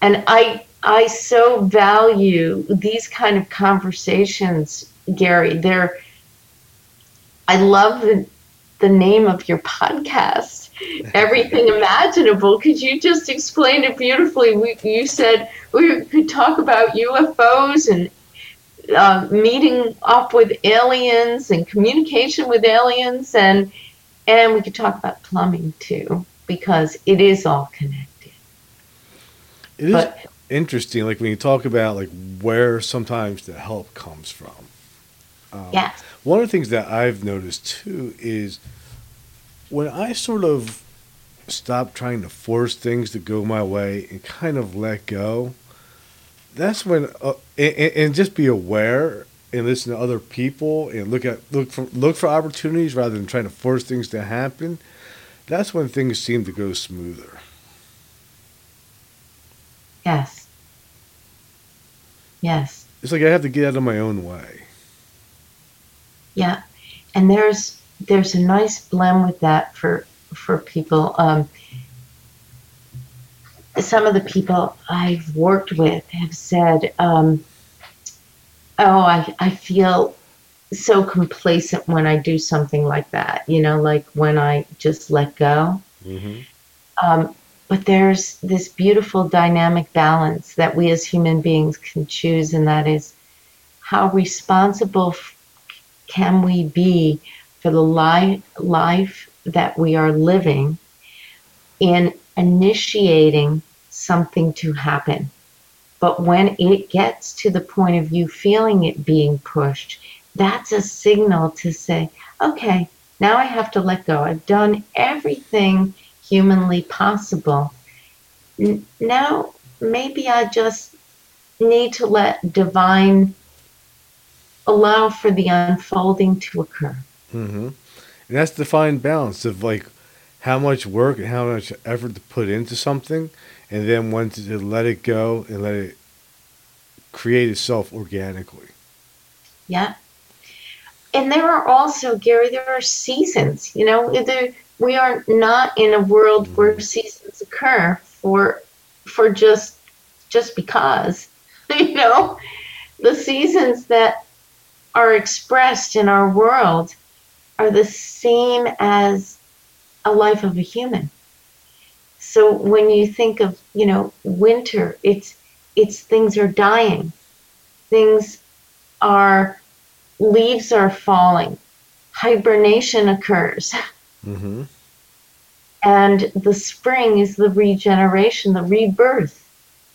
And I I so value these kind of conversations, Gary. They're I love the the name of your podcast, *laughs* Everything Imaginable. Could you just explain it beautifully? We, you said we could talk about UFOs and uh, meeting up with aliens and communication with aliens, and and we could talk about plumbing too because it is all connected. It is But interesting, like when you talk about like where sometimes the help comes from. Um, yes, One of the things that I've noticed too is when I sort of stop trying to force things to go my way and kind of let go. That's when, uh, and, and and just be aware and listen to other people and look at look for look for opportunities rather than trying to force things to happen. That's when things seem to go smoother. yes, yes. It's like I have to get out of my own way. Yeah, and there's there's a nice blend with that for for people. Um, some of the people I've worked with have said, um, "Oh, I I feel so complacent when I do something like that. You know, like when I just let go." Mm-hmm. Um, but there's this beautiful dynamic balance that we as human beings can choose, and that is how responsible f- can we be for the li- life that we are living in initiating something to happen. But when it gets to the point of you feeling it being pushed, that's a signal to say, okay, now I have to let go. I've done everything humanly possible. Now maybe I just need to let divine allow for the unfolding to occur. Mm-hmm. And that's the fine balance of like how much work and how much effort to put into something, and then when to let it go and let it create itself organically. Yeah. And there are also, Gary, there are seasons. You know, there, we are not in a world mm-hmm. where seasons occur for for just just because. *laughs* You know, the seasons that are expressed in our world are the same as a life of a human. So when you think of, you know, winter, it's it's things are dying. Things are leaves are falling, hibernation occurs. *laughs* Mm-hmm. And the spring is the regeneration, the rebirth,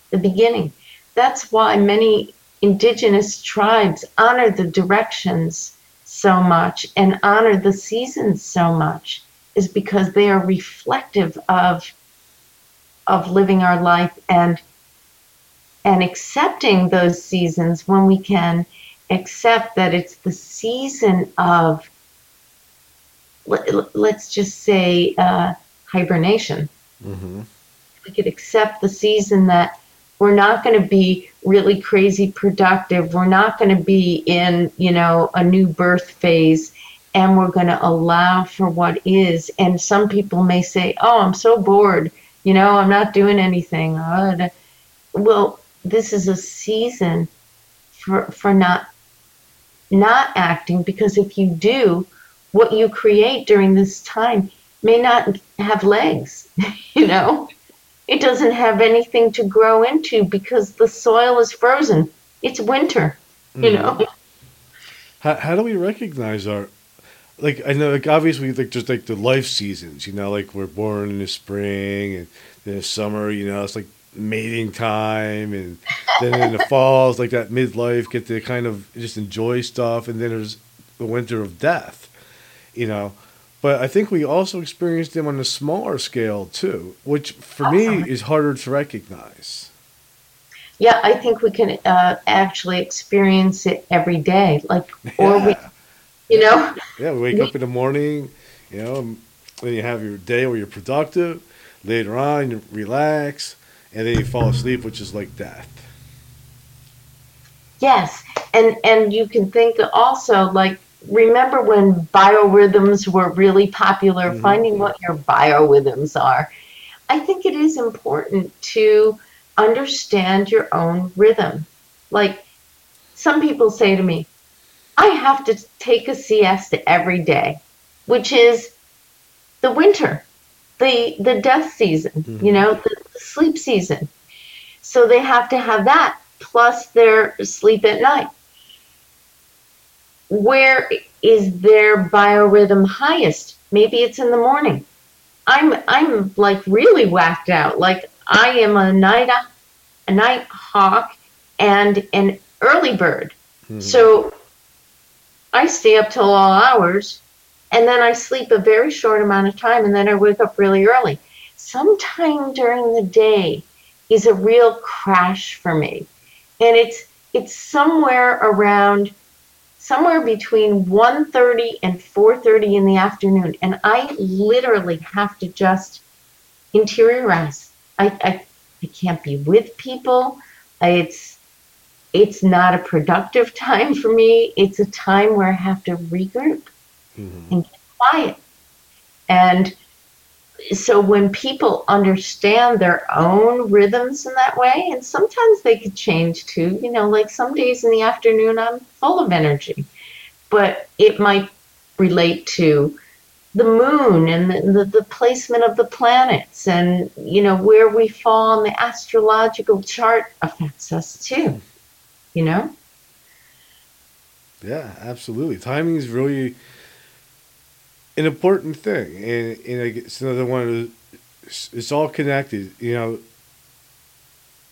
the beginning. That's why many indigenous tribes honor the directions so much and honor the seasons so much is because they are reflective of of living our life and and accepting those seasons when we can accept that it's the season of let, let's just say uh, hibernation. Mm-hmm. we could accept the season that we're not going to be really crazy productive. We're not going to be in you know a new birth phase and we're going to allow for what is. And some people may say oh i'm so bored. You know i'm not doing anything. Uh, well this is a season for for not not acting because if you do what you create during this time may not have legs *laughs* you know? It doesn't have anything to grow into because the soil is frozen. It's winter you Mm-hmm. know? How, how do we recognize our like I know like obviously like just like the life seasons, you know, like we're born in the spring and then the summer, you know, it's like mating time and then in the *laughs* fall it's like that midlife get to kind of just enjoy stuff and then there's the winter of death, you know. But I think we also experience them on a smaller scale too, which for me is harder to recognize. yeah i think we can uh, actually experience it every day like or we Yeah. you know Yeah, we wake up in the morning, you know, then you have your day where you're productive. Later on, you relax, and then you fall asleep, which is like death. Yes, and and you can think also like remember when biorhythms were really popular, Mhm. finding what your biorhythms are. I think it is important to understand your own rhythm. Like some people say to me, I have to take a siesta every day, which is the winter, the the death season, Mhm. you know, the, the sleep season. So they have to have that plus their sleep at night. Where is their biorhythm highest? Maybe it's in the morning. I'm I'm like really whacked out. Like I am a night a night hawk and an early bird. Mhm. So I stay up till all hours and then I sleep a very short amount of time and then I wake up really early. Sometime during the day is a real crash for me. And it's it's somewhere around somewhere between 1:30 and 4:30 in the afternoon and I literally have to just interiorize. I I, I can't be with people. I, It's it's not a productive *laughs* time for me. It's a time where I have to regroup Mhm. and get quiet. And so when people understand their own rhythms in that way, and sometimes they could change too, you know, like some days in the afternoon I'm full of energy, but it might relate to the moon and the, the, the placement of the planets and, you know, where we fall on the astrological chart affects us too, you know? Yeah, absolutely. Timing is really an important thing, and and it's another one. It's all connected, you know.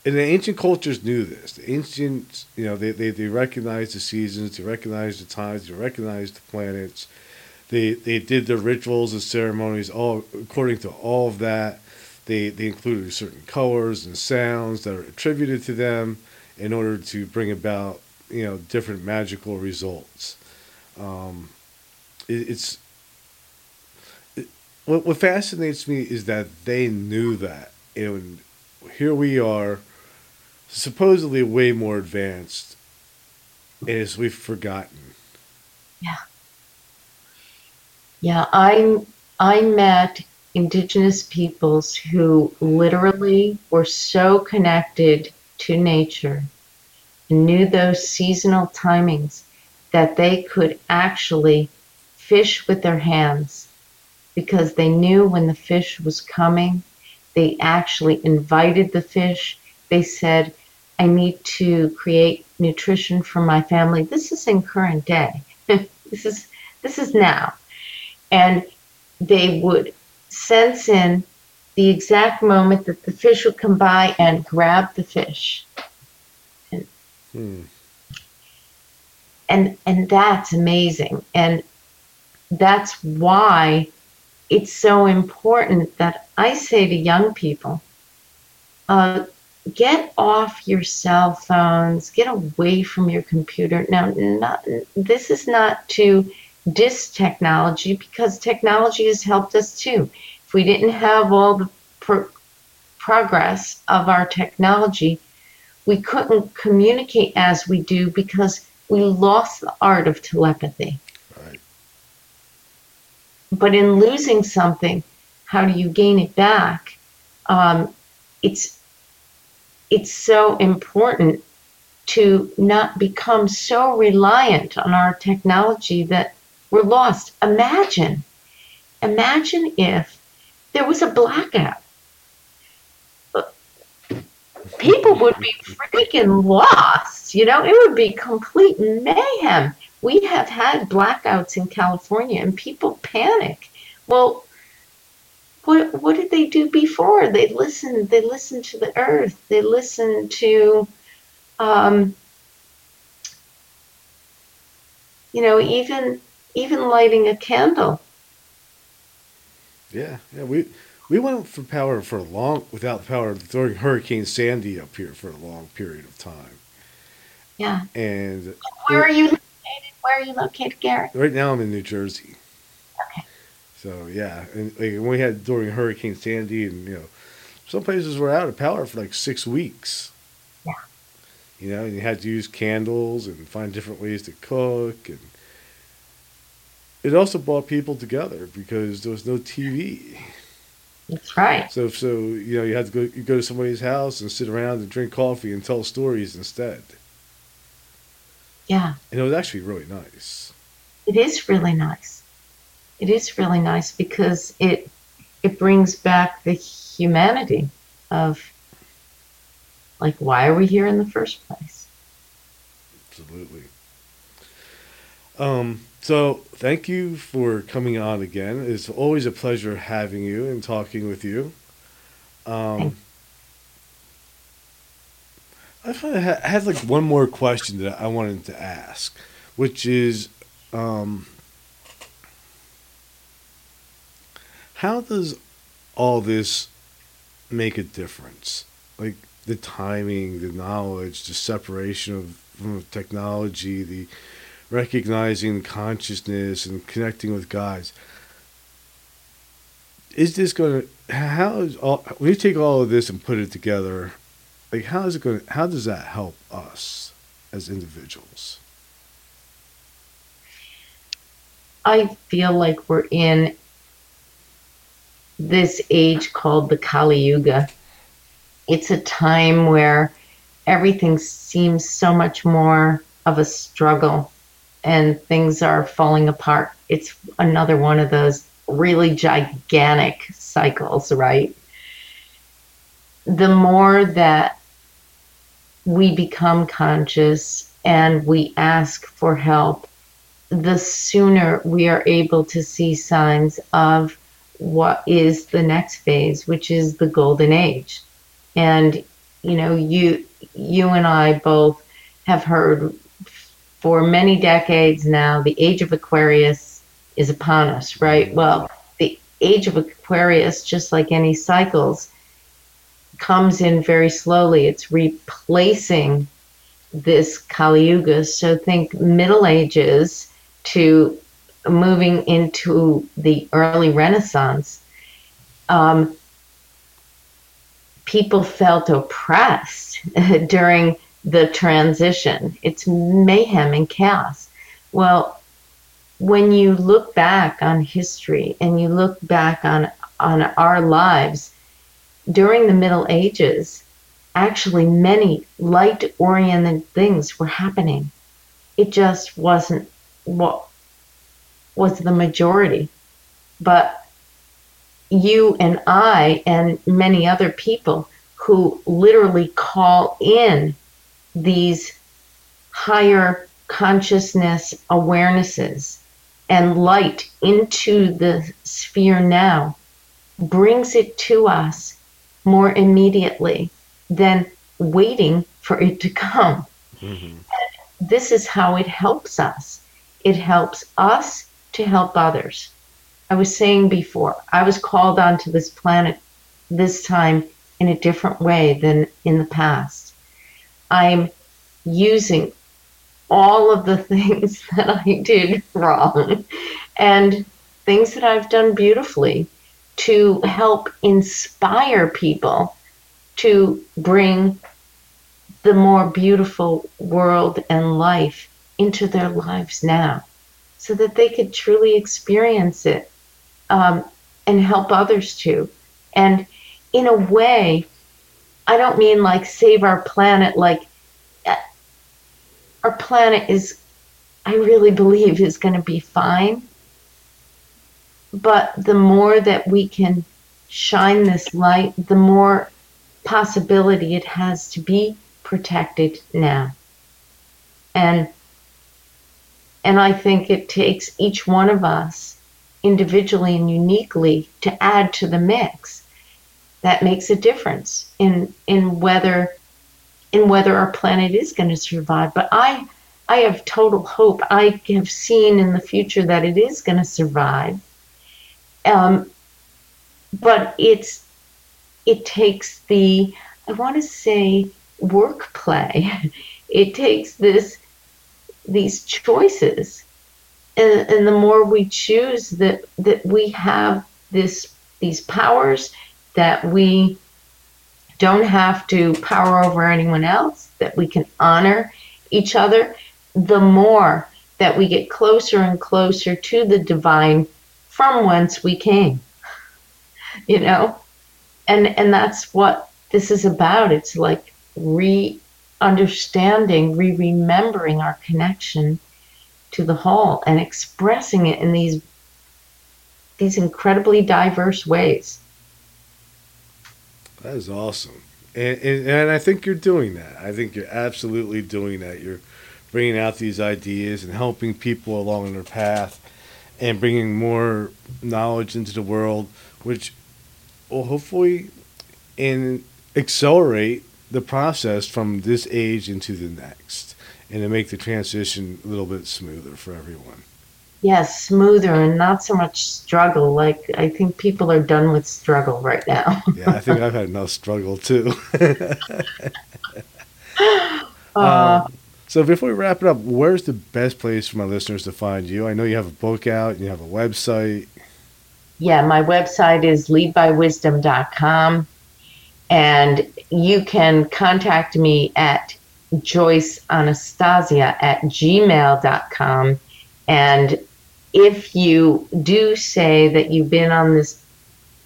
And the ancient cultures knew this. The ancient, you know, they, they, they recognized the seasons, they recognized the times, they recognized the planets. They they did their rituals and ceremonies all according to all of that. They they included certain colors and sounds that are attributed to them in order to bring about you know different magical results. Um, it, it's it, what what fascinates me is that they knew that, and here we are, supposedly way more advanced, as we've forgotten. Yeah. Yeah, I I met indigenous peoples who literally were so connected to nature and knew those seasonal timings that they could actually fish with their hands because they knew when the fish was coming. They actually invited the fish. They said, I need to create nutrition for my family. This is in current day. *laughs* this is this is now. And they would sense in the exact moment that the fish would come by and grab the fish. And Hmm. and and that's amazing and that's why it's so important that i say to young people uh, get off your cell phones get away from your computer now not, this is not to diss technology because technology has helped us too if we didn't have all the pro- progress of our technology we couldn't communicate as we do because we lost the art of telepathy. Right. But in losing something, how do you gain it back? Um, it's it's so important to not become so reliant on our technology that we're lost. Imagine, imagine if there was a blackout people would be freaking lost. You know, it would be complete mayhem. We have had blackouts in California and people panic. Well, what what did they do before? They listened. They listened to the earth. They listened to, um, you know, even even lighting a candle. Yeah, yeah. We we went for power for a long without power during Hurricane Sandy up here for a long period of time. Yeah. And Where are you located? Where are you located, Garrett? right now I'm in New Jersey. Okay. So yeah, and like when we had during Hurricane Sandy, and you know, some places were out of power for like six weeks. Yeah. You know, and you had to use candles and find different ways to cook, and it also brought people together because there was no TV. That's right. So so you know you had to go you go to somebody's house and sit around and drink coffee and tell stories instead, Yeah. and it was actually really nice. It is really nice. It is really nice because it it brings back the humanity of like why are we here in the first place? Absolutely. Um, so thank you for coming on again. It's always a pleasure having you and talking with you. Um, I I had like one more question that I wanted to ask, which is, um, how does all this make a difference? Like the timing, the knowledge, the separation of from technology, the recognizing consciousness and connecting with guys. Is this going to how is all when you take all of this and put it together? Like how is it going? to How does that help us as individuals? I feel like we're in this age called the Kali Yuga. It's a time where everything seems so much more of a struggle and things are falling apart. It's another one of those really gigantic cycles, right? The more that we become conscious and we ask for help, the sooner we are able to see signs of what is the next phase, which is the golden age. And you know, you you and I both have heard for many decades now the age of Aquarius is upon us, right? Well, the age of Aquarius, just like any cycles, comes in very slowly. It's replacing this Kali Yuga. So think Middle Ages to moving into the early Renaissance. Um, people felt oppressed *laughs* during the transition. It's mayhem and chaos. Well, when you look back on history and you look back on, on our lives during the Middle Ages, actually many light oriented things were happening. It just wasn't what was the majority. But you and I and many other people who literally call in these higher consciousness awarenesses and light into the sphere now brings it to us more immediately than waiting for it to come. Mm-hmm. This is how it helps us. It helps us to help others. I was saying before, I was called onto this planet this time in a different way than in the past. I'm using all of the *laughs* things that I did wrong and things that I've done beautifully to help inspire people to bring the more beautiful world and life into their lives now so that they could truly experience it um, and help others to. And in a way, I don't mean like save our planet, like uh, our planet is, I really believe, is going to be fine. But the more that we can shine this light, the more possibility it has to be protected now. And and I think it takes each one of us individually and uniquely to add to the mix. That makes a difference in in whether in whether our planet is going to survive. But I I have total hope. I have seen in the future that it is going to survive. Um, but it's it takes the I want to say work play. *laughs* It takes this these choices and, and the more we choose that that we have this these powers that we don't have to power over anyone else that we can honor each other the more that we get closer and closer to the divine from whence we came *laughs* you know and and that's what this is about it's like re understanding re remembering our connection to the whole and expressing it in these these incredibly diverse ways. That is awesome. And, and, and, I think you're doing that. I think you're absolutely doing that. You're bringing out these ideas and helping people along their path and bringing more knowledge into the world, which will hopefully and accelerate the process from this age into the next and to make the transition a little bit smoother for everyone. Yes, smoother and not so much struggle. Like I think people are done with struggle right now. *laughs* yeah, I think I've had enough struggle too. *laughs* uh, um, so before we wrap it up, where's the best place for my listeners to find you? I know you have a book out and you have a website. Yeah, my website is leadbywisdom.com and you can contact me at Joyce Anastasia at gmail.com. And if you do say that you've been on this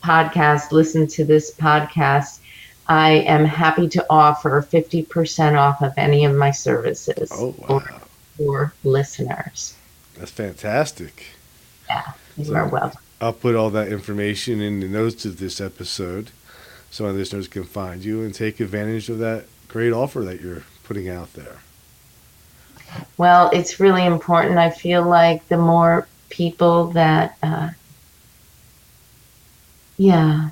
podcast, listen to this podcast, I am happy to offer 50% off of any of my services oh, wow. for, for listeners. That's fantastic. Yeah, you so are welcome. I'll put all that information in the notes of this episode so my listeners can find you and take advantage of that great offer that you're putting out there? Well, it's really important. I feel like the more people that, uh, yeah,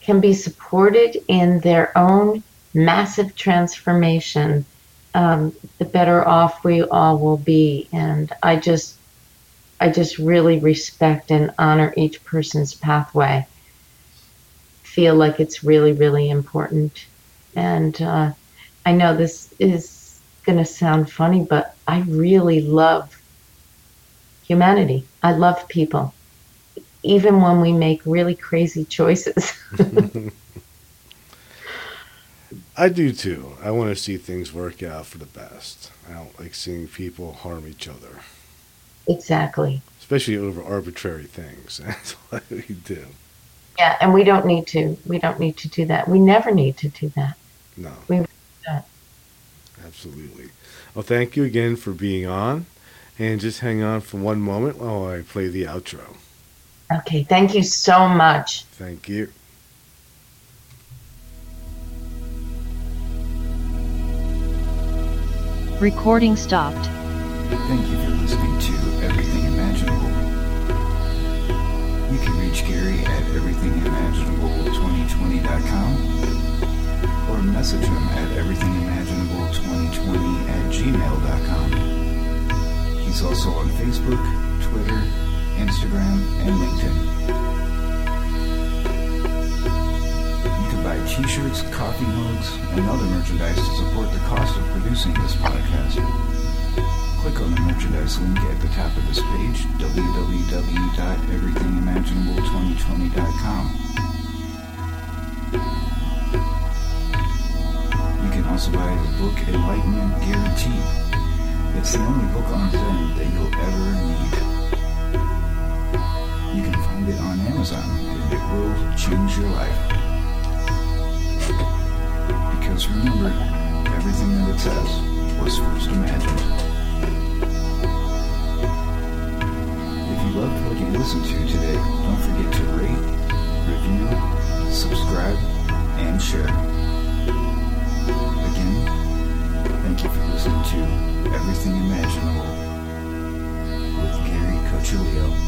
can be supported in their own massive transformation, um, the better off we all will be. And I just, I just really respect and honor each person's pathway. Feel like it's really, really important. And uh, I know this is going to sound funny, but I really love humanity. I love people, even when we make really crazy choices. *laughs* I do too. I want to see things work out for the best. I don't like seeing people harm each other. Exactly. Especially over arbitrary things. *laughs* That's what we do. Yeah, and we don't need to. We don't need to do that. We never need to do that. No. We don't. Absolutely. Well, thank you again for being on. And just hang on for one moment while I play the outro. Okay. Thank you so much. Thank you. Recording stopped. Thank you for listening to Everything Imaginable. You can reach Gary at everythingimaginable2020.com or message him at everythingimaginable2020 at gmail.com. He's also on Facebook, Twitter, Instagram, and LinkedIn. You can buy t-shirts, coffee mugs, and other merchandise to support the cost of producing this podcast. Click on the merchandise link at the top of this page, www.everythingimaginable2020.com. You can also buy the book Enlightenment Guaranteed. It's the only book on Zen that you'll ever need. You can find it on Amazon and it will change your life. Because remember, everything that it says was first imagined. If you loved what you listened to today, don't forget to rate, review, subscribe, and share. Again, thank you for listening to Everything Imaginable with Gary Cochilio.